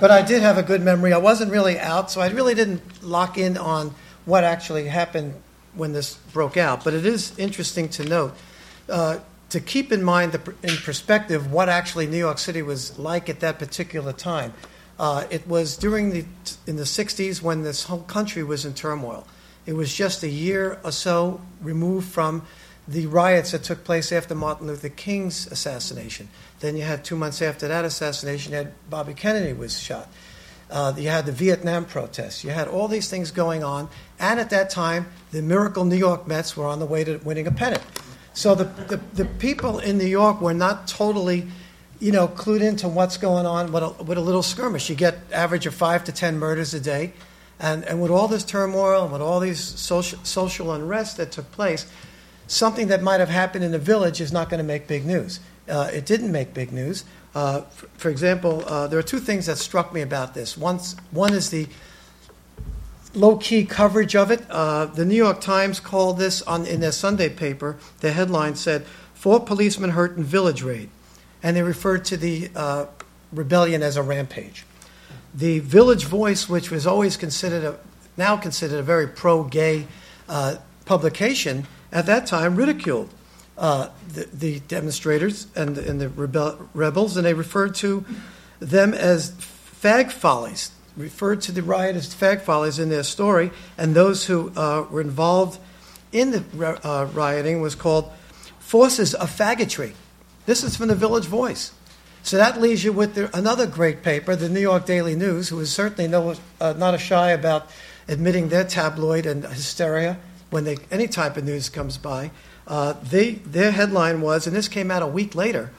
but I did have a good memory. I wasn't really out, so I really didn't lock in on what actually happened when this broke out. But it is interesting to note, uh, to keep in mind the, in perspective what actually New York City was like at that particular time. Uh, it was during the in the 60s when this whole country was in turmoil. It was just a year or so removed from the riots that took place after Martin Luther King's assassination. Then you had two months after that assassination, you had Bobby Kennedy was shot. Uh, you had the Vietnam protests. You had all these things going on. And at that time, the miracle New York Mets were on the way to winning a pennant. So the, the, the people in New York were not totally, you know, clued into what's going on with a, with a little skirmish. You get average of five to ten murders a day. And, and with all this turmoil and with all these social, social unrest that took place, something that might have happened in a village is not going to make big news. Uh, it didn't make big news. Uh, for, for, example, uh, there are two things that struck me about this. Once, one is the low key coverage of it. Uh, the New York Times called this on, in their Sunday paper. The headline said, Four policemen hurt in village raid. And they referred to the uh, rebellion as a rampage. The Village Voice, which was always considered a, now considered a very pro gay publication, at that time ridiculed uh, the, the, demonstrators and, and the rebel, rebels, and they referred to them as fag follies, referred to the riot as fag follies in their story, and those who uh, were involved in the uh, rioting was called forces of faggotry. This is from the Village Voice. So that leaves you with the, another great paper, the New York Daily News, who is certainly no, uh, not a shy about admitting their tabloid and hysteria when they, any type of news comes by. Uh, they, their headline was, and this came out a week later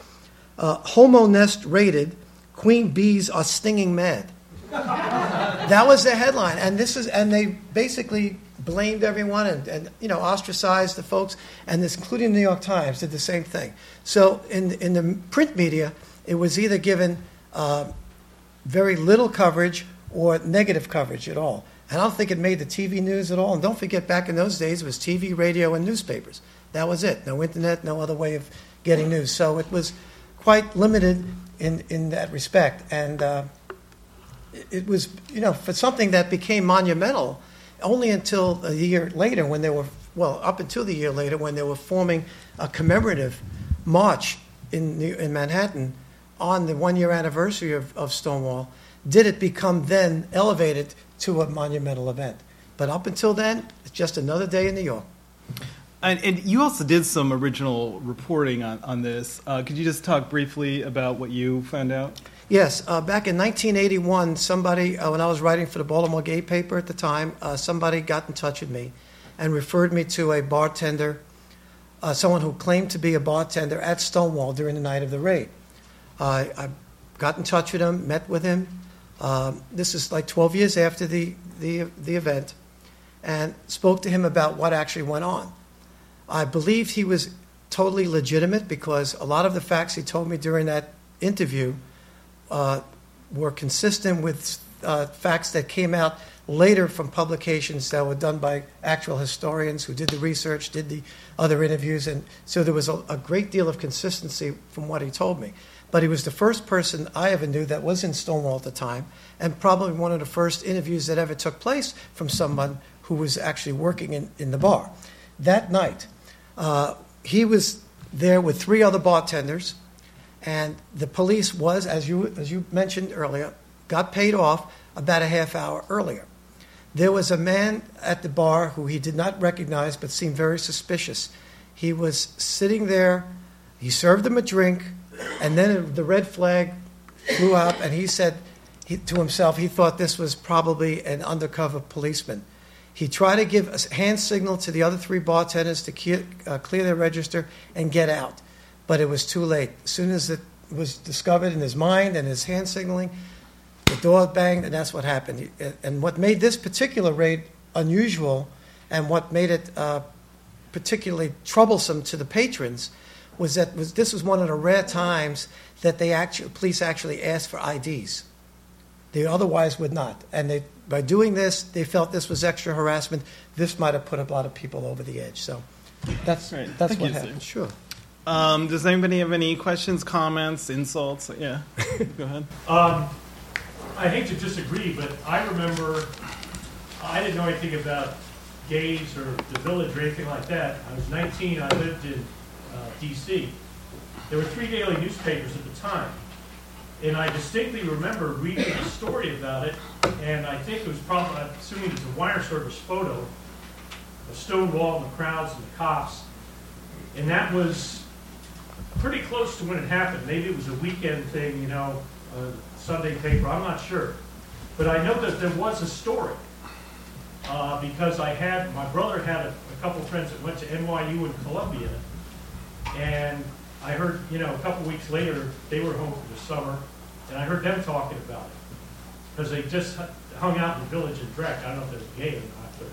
uh, Homo nest raided, queen bees are stinging mad. [laughs] that was their headline. And, this is, and they basically blamed everyone and, and you know ostracized the folks, and this, including the New York Times, did the same thing. So in, in the print media, it was either given uh, very little coverage or negative coverage at all. And I don't think it made the TV news at all. And don't forget, back in those days, it was TV, radio, and newspapers. That was it. No internet, no other way of getting news. So it was quite limited in, in that respect. And uh, it was, you know, for something that became monumental only until a year later when they were, well, up until the year later when they were forming a commemorative march in, New, in Manhattan on the one year anniversary of, of Stonewall, did it become then elevated to a monumental event. But up until then, it's just another day in New York. And, and you also did some original reporting on, on this. Uh, could you just talk briefly about what you found out? Yes, uh, back in 1981, somebody, uh, when I was writing for the Baltimore Gay paper at the time, uh, somebody got in touch with me and referred me to a bartender, uh, someone who claimed to be a bartender at Stonewall during the night of the raid. I got in touch with him, met with him. Um, this is like 12 years after the, the, the event, and spoke to him about what actually went on. I believed he was totally legitimate because a lot of the facts he told me during that interview uh, were consistent with uh, facts that came out later from publications that were done by actual historians who did the research, did the other interviews, and so there was a, a great deal of consistency from what he told me. But he was the first person I ever knew that was in Stonewall at the time, and probably one of the first interviews that ever took place from someone who was actually working in, in the bar. That night, uh, he was there with three other bartenders, and the police was, as you, as you mentioned earlier, got paid off about a half hour earlier. There was a man at the bar who he did not recognize but seemed very suspicious. He was sitting there, he served them a drink, and then the red flag flew up, and he said he, to himself he thought this was probably an undercover policeman. He tried to give a hand signal to the other three bartenders to clear, uh, clear their register and get out, but it was too late. As soon as it was discovered in his mind and his hand signaling, the door banged, and that's what happened. And what made this particular raid unusual, and what made it uh, particularly troublesome to the patrons, was that was, this was one of the rare times that they actually, police actually asked for IDs. They otherwise would not, and they, by doing this, they felt this was extra harassment. This might have put a lot of people over the edge. So, that's Right. that's Thank what you, Steve. happened. Sure. Um, does anybody have any questions, comments, insults? Yeah, go ahead. [laughs] Um, I hate to disagree, but I remember, I didn't know anything about gays or the village or anything like that. I was 19, I lived in uh, DC. There were three daily newspapers at the time. And I distinctly remember reading a story about it, and I think it was probably, I'm assuming it's a wire service photo, of Stonewall and the crowds and the cops. And that was pretty close to when it happened. Maybe it was a weekend thing, you know, a Sunday paper, I'm not sure. But I know that there was a story, uh, because I had, my brother had a, a couple friends that went to NYU and Columbia, and I heard, you know, a couple weeks later, they were home for the summer, and I heard them talking about it. Because they just hung out in the village in Breck, I don't know if they're gay or not, but,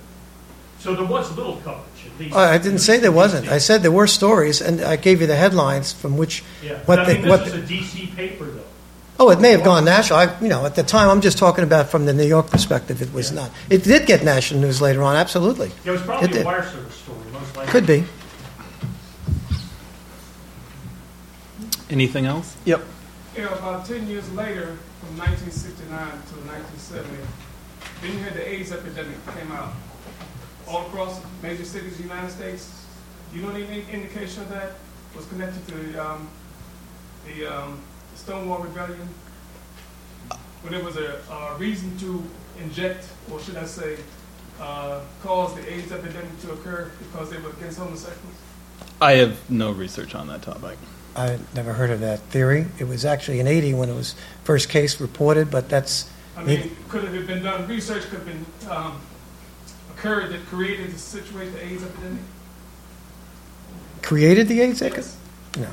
so there was little coverage, at least. I didn't say there wasn't. I said there were stories, and I gave you the headlines from which Yeah, what but I they mean, what. this was a DC paper, though. Oh, it may have gone national. I, you know, at the time, I'm just talking about from the New York perspective. It was not. It did get national news later on. Absolutely. It was It probably a did. wire service story, most likely. Could be. Anything else? Yep. You know, about 10 years later, from 1969 to 1970, then you had the AIDS epidemic came out all across major cities of the United States. Do you know any any indication of that was connected to the, um, the um, Stonewall Rebellion? When there was a, a reason to inject, or should I say, uh, cause the AIDS epidemic to occur because they were against homosexuals? I have no research on that topic. I never heard of that theory. It was actually in '80 when it was first case reported, but that's. I mean, could it have been done, research could have been um, occurred that created the situation, the AIDS epidemic? created the AIDS epidemic? No,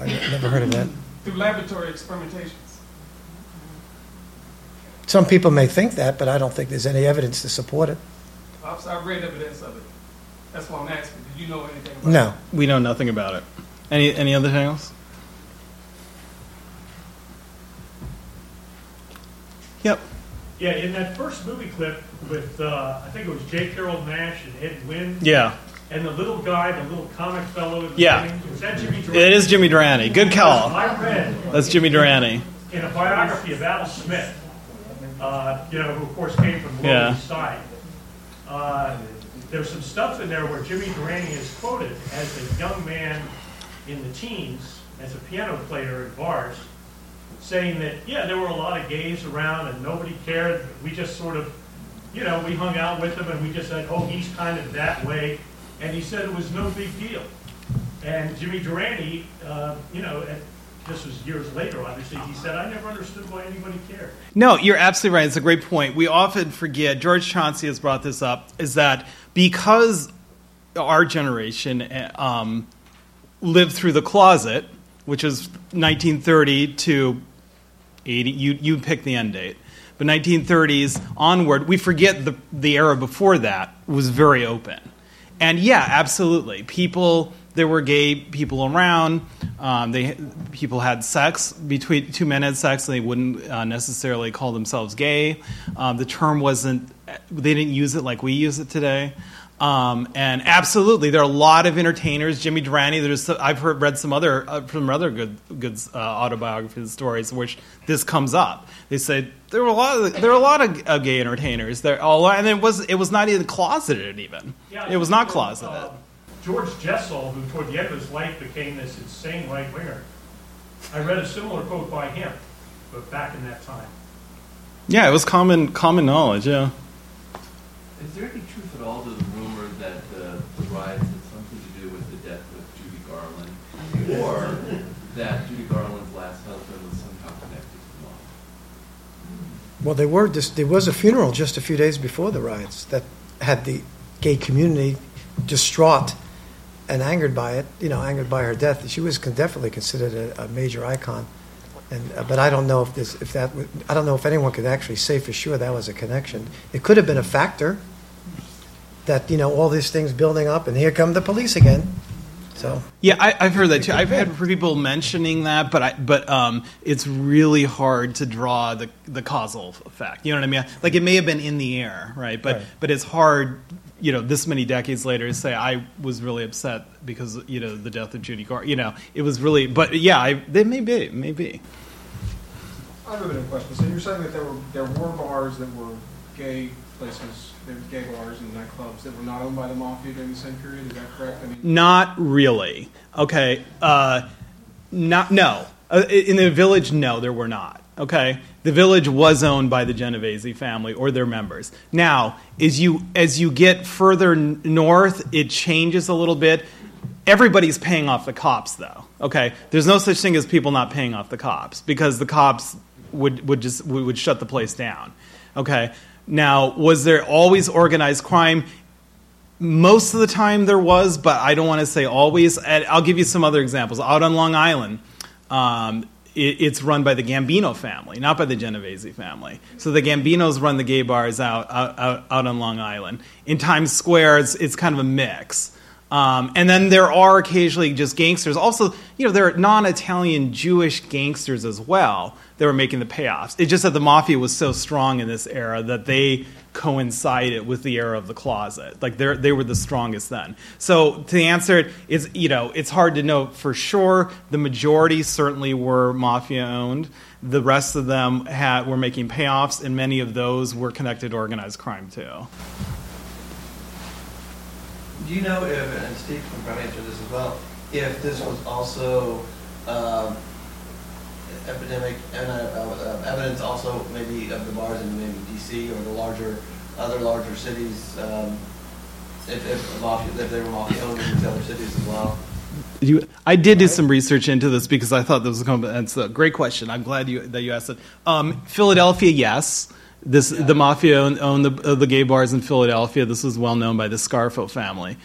I never heard of that. Through laboratory experimentations. Some people may think that, but I don't think there's any evidence to support it. I've, I've read evidence of it. That's why I'm asking. Did you know anything about No. it? We know nothing about it. Any any other thing else? Yep. Yeah, in that first movie clip with, uh, I think it was J. Carrol Naish and Ed Wynn. Yeah. And the little guy, the little comic fellow. Yeah. Was that Jimmy Durante? It is Jimmy Durante. Good call. I read That's Jimmy Durante. in a biography of Al Smith, uh, you know, who of course came from the Yeah. Side. Uh, there's some stuff in there where Jimmy Durante is quoted as a young man in the teens, as a piano player at bars, saying that, yeah, there were a lot of gays around and nobody cared. We just sort of, you know, we hung out with them and we just said, oh, he's kind of that way. And he said it was no big deal. And Jimmy Durante, uh, you know, and this was years later, obviously, he said, I never understood why anybody cared. No, you're absolutely right. It's a great point. We often forget, George Chauncey has brought this up, is that because our generation uh, um, lived through the closet, which is 1930 to 80, you, you pick the end date, but 1930s onward, we forget the, the era before that was very open. And yeah, absolutely. People, there were gay people around. Um, they people had sex between two men had sex, and they wouldn't uh, necessarily call themselves gay. Um, the term wasn't. They didn't use it like we use it today. Um, and absolutely, there are a lot of entertainers. Jimmy Durante. There's I've heard read some other uh, from other good good uh, autobiographies and stories in which this comes up. They say there were a lot of there were a lot of uh, gay entertainers. There all and it was it was not even closeted even. Yeah, it was not uh, closeted. George Jessel, who toward the end of his life became this insane right winger, I read a similar quote by him, but back in that time. Yeah, it was common common knowledge. Yeah. Is there any truth at all to the rumor that riots had something to do with the death of Judy Garland, or that Judy Garland's last husband was somehow connected to the Well, there were just, there was a funeral just a few days before the riots that had the gay community distraught and angered by it. You know, angered by her death. She was definitely considered a, a major icon. And uh, but I don't know if this, if that, I don't know if anyone could actually say for sure that was a connection. It could have been a factor that you know all these things building up, and here come the police again. So Yeah, I, I've heard that too. I've had people mentioning that, but I, but um, it's really hard to draw the the causal effect. You know what I mean? Like it may have been in the air, right? But Right. but it's hard, you know, this many decades later to say I was really upset because you know the death of Judy Gar. You know, it was really. But yeah, I, they may be, maybe. I have a bit of a question. So you're saying that there were there were bars that were gay places, there were gay bars and nightclubs that were not owned by the mafia during the same period. Is that correct? I mean, Not really. Okay. Uh, not no. Uh, in the village, no, there were not. Okay. The village was owned by the Genovese family or their members. Now, as you as you get further north, it changes a little bit. Everybody's paying off the cops, though. Okay. There's no such thing as people not paying off the cops because the cops would would just would shut the place down. Okay. Now, was there always organized crime? most of the time there was, but I don't want to say always. I'll give you some other examples. Out on Long Island, um, it, it's run by the Gambino family, not by the Genovese family. So the Gambinos run the gay bars out out, out, out on Long Island. In Times Square, it's, it's kind of a mix. Um, and then there are occasionally just gangsters. Also, you know, there are non-Italian Jewish gangsters as well that were making the payoffs. It's just that the mafia was so strong in this era that they coincided with the era of the closet. Like they they were the strongest then. So to answer it, it's you know it's hard to know for sure. The majority certainly were mafia owned. The rest of them had were making payoffs, and many of those were connected to organized crime too. Do you know if, and Steve can probably answer this as well, if this was also um, epidemic and uh, uh, evidence also maybe of the bars in maybe DC or the larger, other larger cities, um, if, if, if they were mafia owned in other cities as well? You, I did do some research into this because I thought this was a, it's a great question. I'm glad you, that you asked it. Um, Philadelphia, yes. This the mafia owned, owned the, uh, the gay bars in Philadelphia. This was well known by the Scarfo family.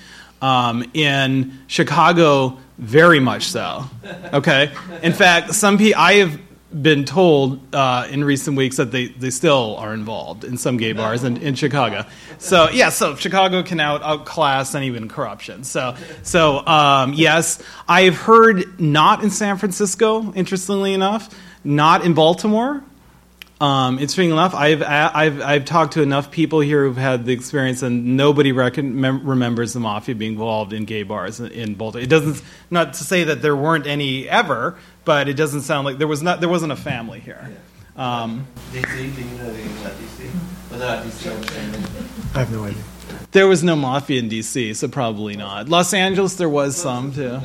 Um, in Chicago, very much so. Okay. In fact, some pe- I have been told uh, in recent weeks that they, they still are involved in some gay bars in, in Chicago. So yeah, so Chicago can out outclass any even corruption. So so um, yes, I've heard not in San Francisco. Interestingly enough, not in Baltimore. Um, interesting enough, I've, I've, I've talked to enough people here who've had the experience, and nobody recon, mem- remembers the mafia being involved in gay bars in, in Baltimore. It doesn't, not to say that there weren't any ever, but it doesn't sound like there was not, there wasn't a family here. Um, DC, do you know anything DC? Well, not DC, I have no idea. there was no mafia in D.C., so probably not. Los Angeles, there was some too.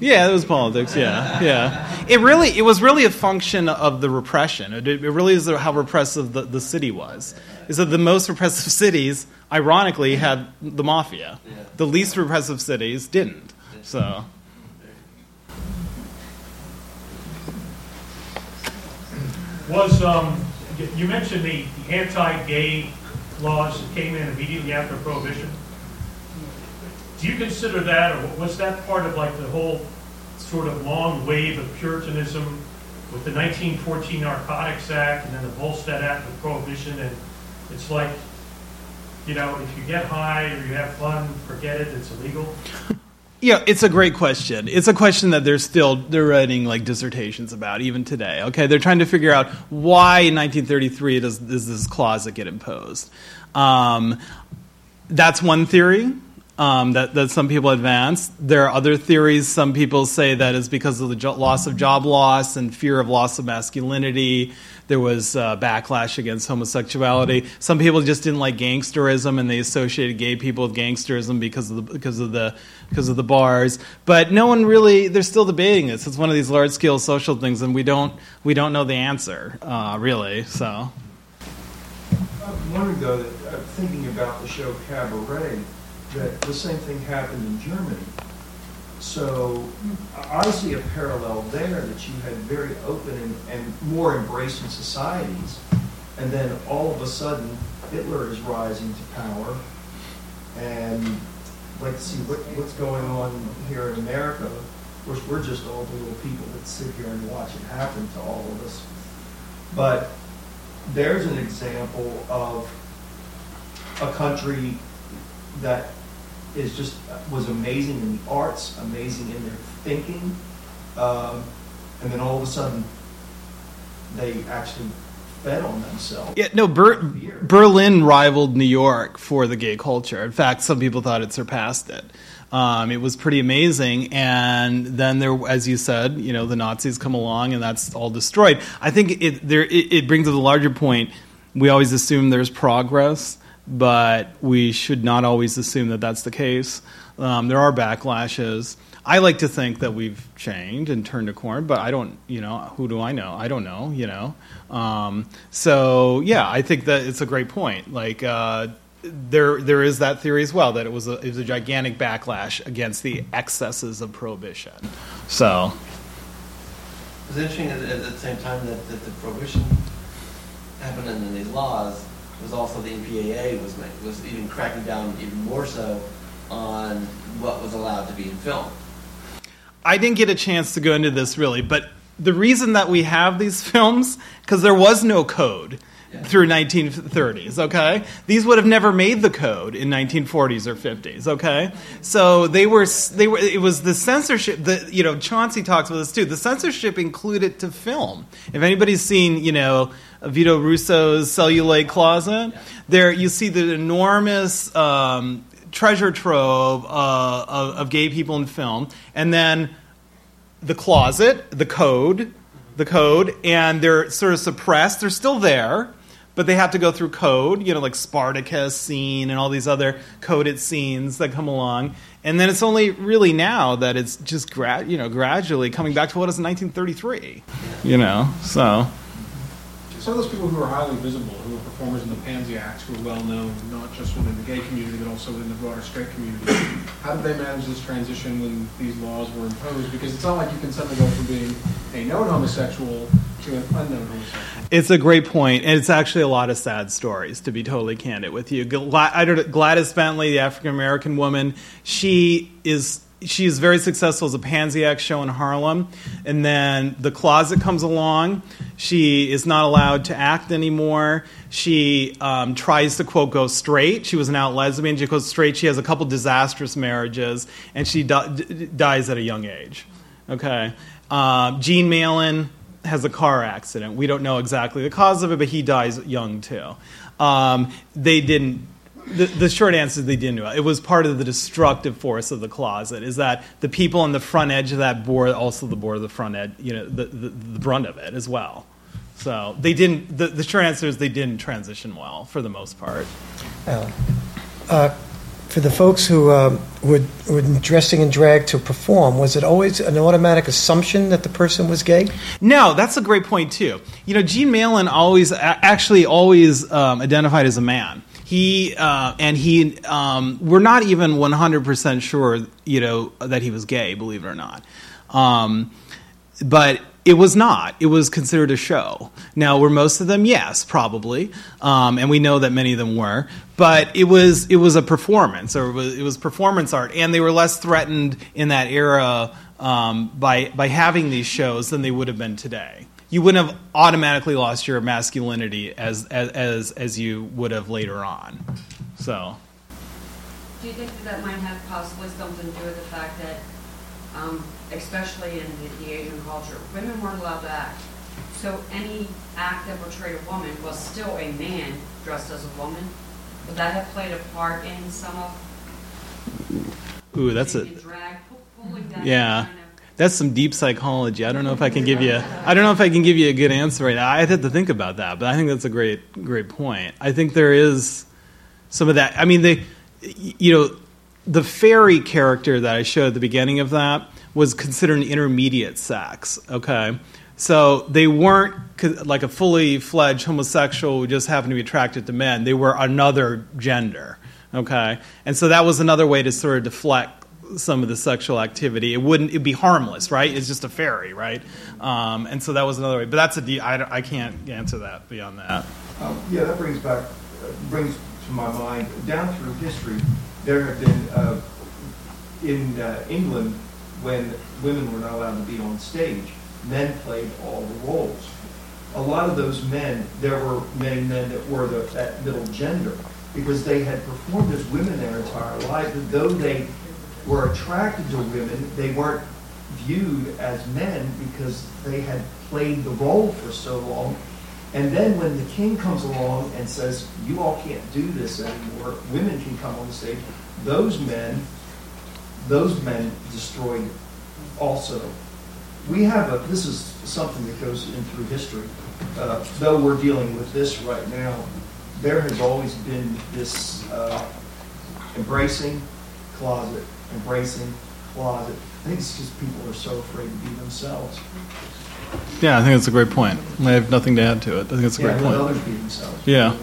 Yeah, it was politics. Yeah, yeah. It really, it was really a function of the repression. It, it really is how repressive the, the city was. Is that the most repressive [laughs] cities, ironically, had the mafia. The least repressive cities didn't. So. Was, um, you mentioned the the anti-gay laws that came in immediately after Prohibition. Do you consider that, or was that part of like the whole sort of long wave of Puritanism with the 1914 Narcotics Act and then the Volstead Act with Prohibition? And it's like, you know, if you get high or you have fun, forget it, it's illegal? [laughs] Yeah, it's a great question. It's a question that they're still they're writing like dissertations about even today. Okay, they're trying to figure out why in 1933 does, does this clause get imposed. Um, that's one theory um, that that some people advance. There are other theories. Some people say that is because of the jo- loss of job loss and fear of loss of masculinity. There was uh, backlash against homosexuality. Some people just didn't like gangsterism, and they associated gay people with gangsterism because of the because of the because of the bars. But no one really they're still debating this. It's one of these large scale social things, and we don't we don't know the answer uh, really. So. I'm wondering though that uh, thinking about the show Cabaret, that the same thing happened in Germany. So I see a parallel there that you had very open and, and more embracing societies And then all of a sudden, Hitler is rising to power. And like to see what, what's going on here in America. Of course, we're just all the little people that sit here and watch it happen to all of us. But there's an example of a country that is just was amazing in the arts, amazing in their thinking, um, and then all of a sudden they actually fed on themselves. Yeah, no, Ber- Berlin rivaled New York for the gay culture. In fact, some people thought it surpassed it. Um, it was pretty amazing, and then there, as you said, you know, the Nazis come along, and that's all destroyed. I think it there it, it brings to the larger point. We always assume there's progress, but we should not always assume that that's the case. Um, there are backlashes. I like to think that we've changed and turned a corner, but I don't, you know, who do I know? I don't know, you know. Um, so yeah, I think that it's a great point. Like uh, there, there is that theory as well that it was a, it was a gigantic backlash against the excesses of prohibition. So It's interesting at, at the same time that, that the prohibition happened and then these laws was also the MPAA was make, was even cracking down even more so on what was allowed to be in film. I didn't get a chance to go into this really, but the reason that we have these films because there was no code through 1930s okay? These would have never made the code in 1940s or 50s okay? So they were they were it was the censorship the you know chauncey talks about this too. The censorship included to film. If anybody's seen you know vito russo's celluloid closet there you see the enormous um, treasure trove uh, of, of gay people in film and then the closet, the code, the code, and they're sort of suppressed. They're still there, but they have to go through code, you know, like Spartacus scene and all these other coded scenes that come along. And then it's only really now that it's just gra- you know gradually coming back to what is 1933, you know. So Some of those people who are highly visible, who are performers in the Pansy Acts, who are well known, not just within the gay community, but also within the broader straight community, how did they manage this transition when these laws were imposed? Because it's not like you can suddenly go from being a known homosexual to an unknown homosexual. It's a great point, and it's actually a lot of sad stories. To be totally candid with you, Gla- Gladys Bentley, the African American woman, she is she is very successful as a Pansy Act show in Harlem, and then The Closet comes along. She is not allowed to act anymore. She um, tries to quote go straight. She was an out lesbian. She goes straight. She has a couple disastrous marriages, and she d- dies at a young age. Okay, um, Jean Malin has a car accident. We don't know exactly the cause of it, but he dies young too. Um, they didn't. The, the short answer is they didn't do it. It was part of the destructive force of the closet. Is that the people on the front edge of that bore also the bore of the front edge, you know, the, the, the brunt of it as well. So they didn't. The, the short answer is they didn't transition well for the most part. Alan, uh, for the folks who um, were, were dressing in drag to perform, was it always an automatic assumption that the person was gay? No, that's a great point too. You know, Jean Malin always actually always um, identified as a man. He uh, and he um, we're not even one hundred percent sure, you know, that he was gay. Believe it or not, um, but it was not. It was considered a show. Now, were most of them? Yes, probably, um, and we know that many of them were. But it was it was a performance, or it was, it was performance art, and they were less threatened in that era um, by by having these shows than they would have been today. You wouldn't have automatically lost your masculinity as as as, as you would have later on. So. Do you think that that might have possibly something to do with the fact that, um, especially in the, the Asian culture, women weren't allowed to act? So any act that portrayed a woman was still a man dressed as a woman? Would that have played a part in some of Ooh, that's a drag, pu- pulling that yeah. That's some deep psychology. I don't know if I can give you. I don't know if I can give you a good answer right now. I had to think about that, but I think that's a great, great point. I think there is some of that. I mean, the, you know, the fairy character that I showed at the beginning of that was considered an intermediate sex. Okay, so they weren't like a fully fledged homosexual who just happened to be attracted to men. They were another gender. Okay, and so that was another way to sort of deflect some of the sexual activity. It wouldn't. It'd be harmless, right? It's just a fairy, right? Um, and so that was another way. But that's a. de- I, I can't answer that beyond that. Um, yeah, that brings back, uh, brings to my mind, down through history, there have been, uh, in uh, England, when women were not allowed to be on stage, men played all the roles. A lot of those men, there were many men that were the, that middle gender, because they had performed as women their entire lives, though they were attracted to women, they weren't viewed as men because they had played the role for so long. And then when the king comes along and says, you all can't do this anymore, women can come on the stage, those men, those men destroyed also. We have a, this is something that goes in through history. Uh, though we're dealing with this right now, there has always been this uh, embracing closet, embracing closet. I think it's just people are so afraid to be themselves. Yeah, I think that's a great point. I have nothing to add to it. I think that's a Yeah, great let point. others be themselves. Yeah.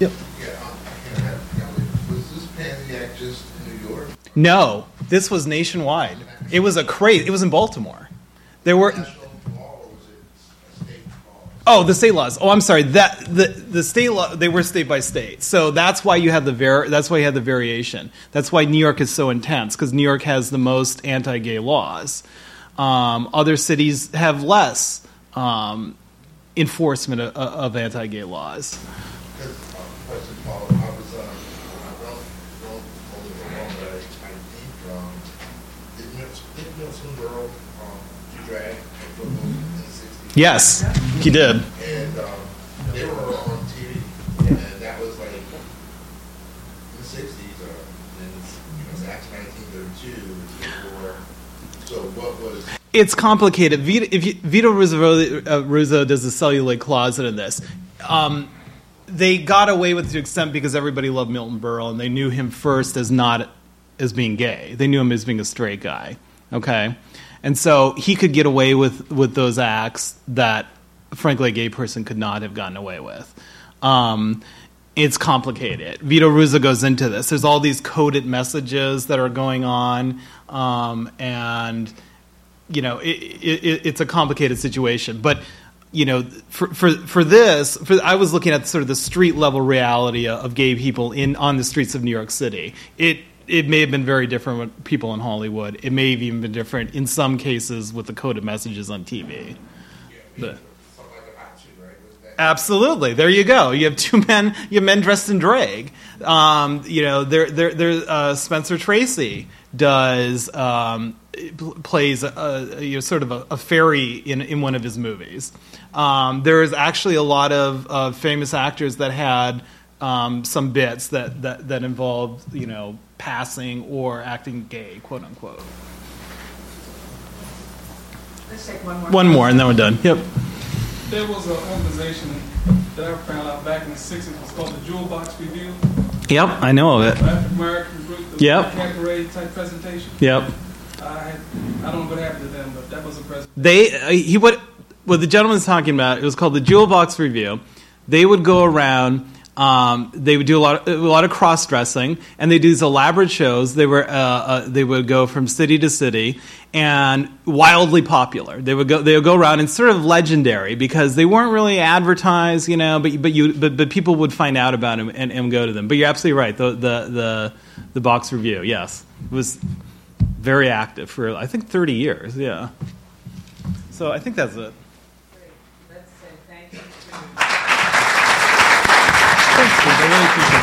Yeah, I can't have- yeah, was this Pansy Act just in New York? No, this was nationwide. It was a crazy. It was in Baltimore. There were. Oh, the state laws. Oh, I'm sorry. That the the state law. They were state by state. So that's why you had the var. That's why you have the variation. That's why New York is so intense because New York has the most anti-gay laws. Um, other cities have less um, enforcement of, of anti-gay laws. Because, uh, question, Paul, I was, uh, I don't, don't hold it wrong, but I, I think, um, did Milton, did Milton Berle, um, do drag and football in the sixties? Yes, he did. And, um, they were on TV, and that was like, in the sixties, uh, and it's, you know, it's after nineteen thirty-two, so what was, It's complicated. Vito, if you, Vito Russo, uh, Russo does a celluloid closet in this. Um, they got away with it to extent because everybody loved Milton Berle and they knew him first as not as being gay. They knew him as being a straight guy. Okay, and so he could get away with with those acts that, frankly, a gay person could not have gotten away with. Um, it's complicated. Vito Russo goes into this. There's all these coded messages that are going on, um, and you know, it, it, it's a complicated situation. But you know, for for for this, for, I was looking at sort of the street level reality of gay people in on the streets of New York City. It it may have been very different with people in Hollywood. It may have even been different in some cases with the coded messages on TV. But- Absolutely. There you go. You have two men. You have men dressed in drag. Um, you know, there, there, there. Uh, Spencer Tracy does um, plays a, a, you know, sort of a, a fairy in in one of his movies. Um, there is actually a lot of, of famous actors that had um, some bits that, that that involved you know passing or acting gay, quote unquote. Let's take one more. One more, and then we're done. Yep. There was an organization that I found out back in the 60s. It was called the Jewel Box Revue. Yep, I know of it. African American group. the Yep. Cabaret type presentation. Yep. I, had, I don't know what happened to them, but that was a presentation. They uh, he what what the gentleman's talking about. It was called the Jewel Box Revue. They would go around. Um, they would do a lot, of, a lot of cross dressing, and they do these elaborate shows. They were, uh, uh, they would go from city to city, and wildly popular. They would go, they would go around and sort of legendary because they weren't really advertised, you know. But but you, but, but people would find out about them and, and go to them. But you're absolutely right. The the the, the box review, yes, was very active for I think 30 years. Yeah. So I think that's it. Thanks, Steve.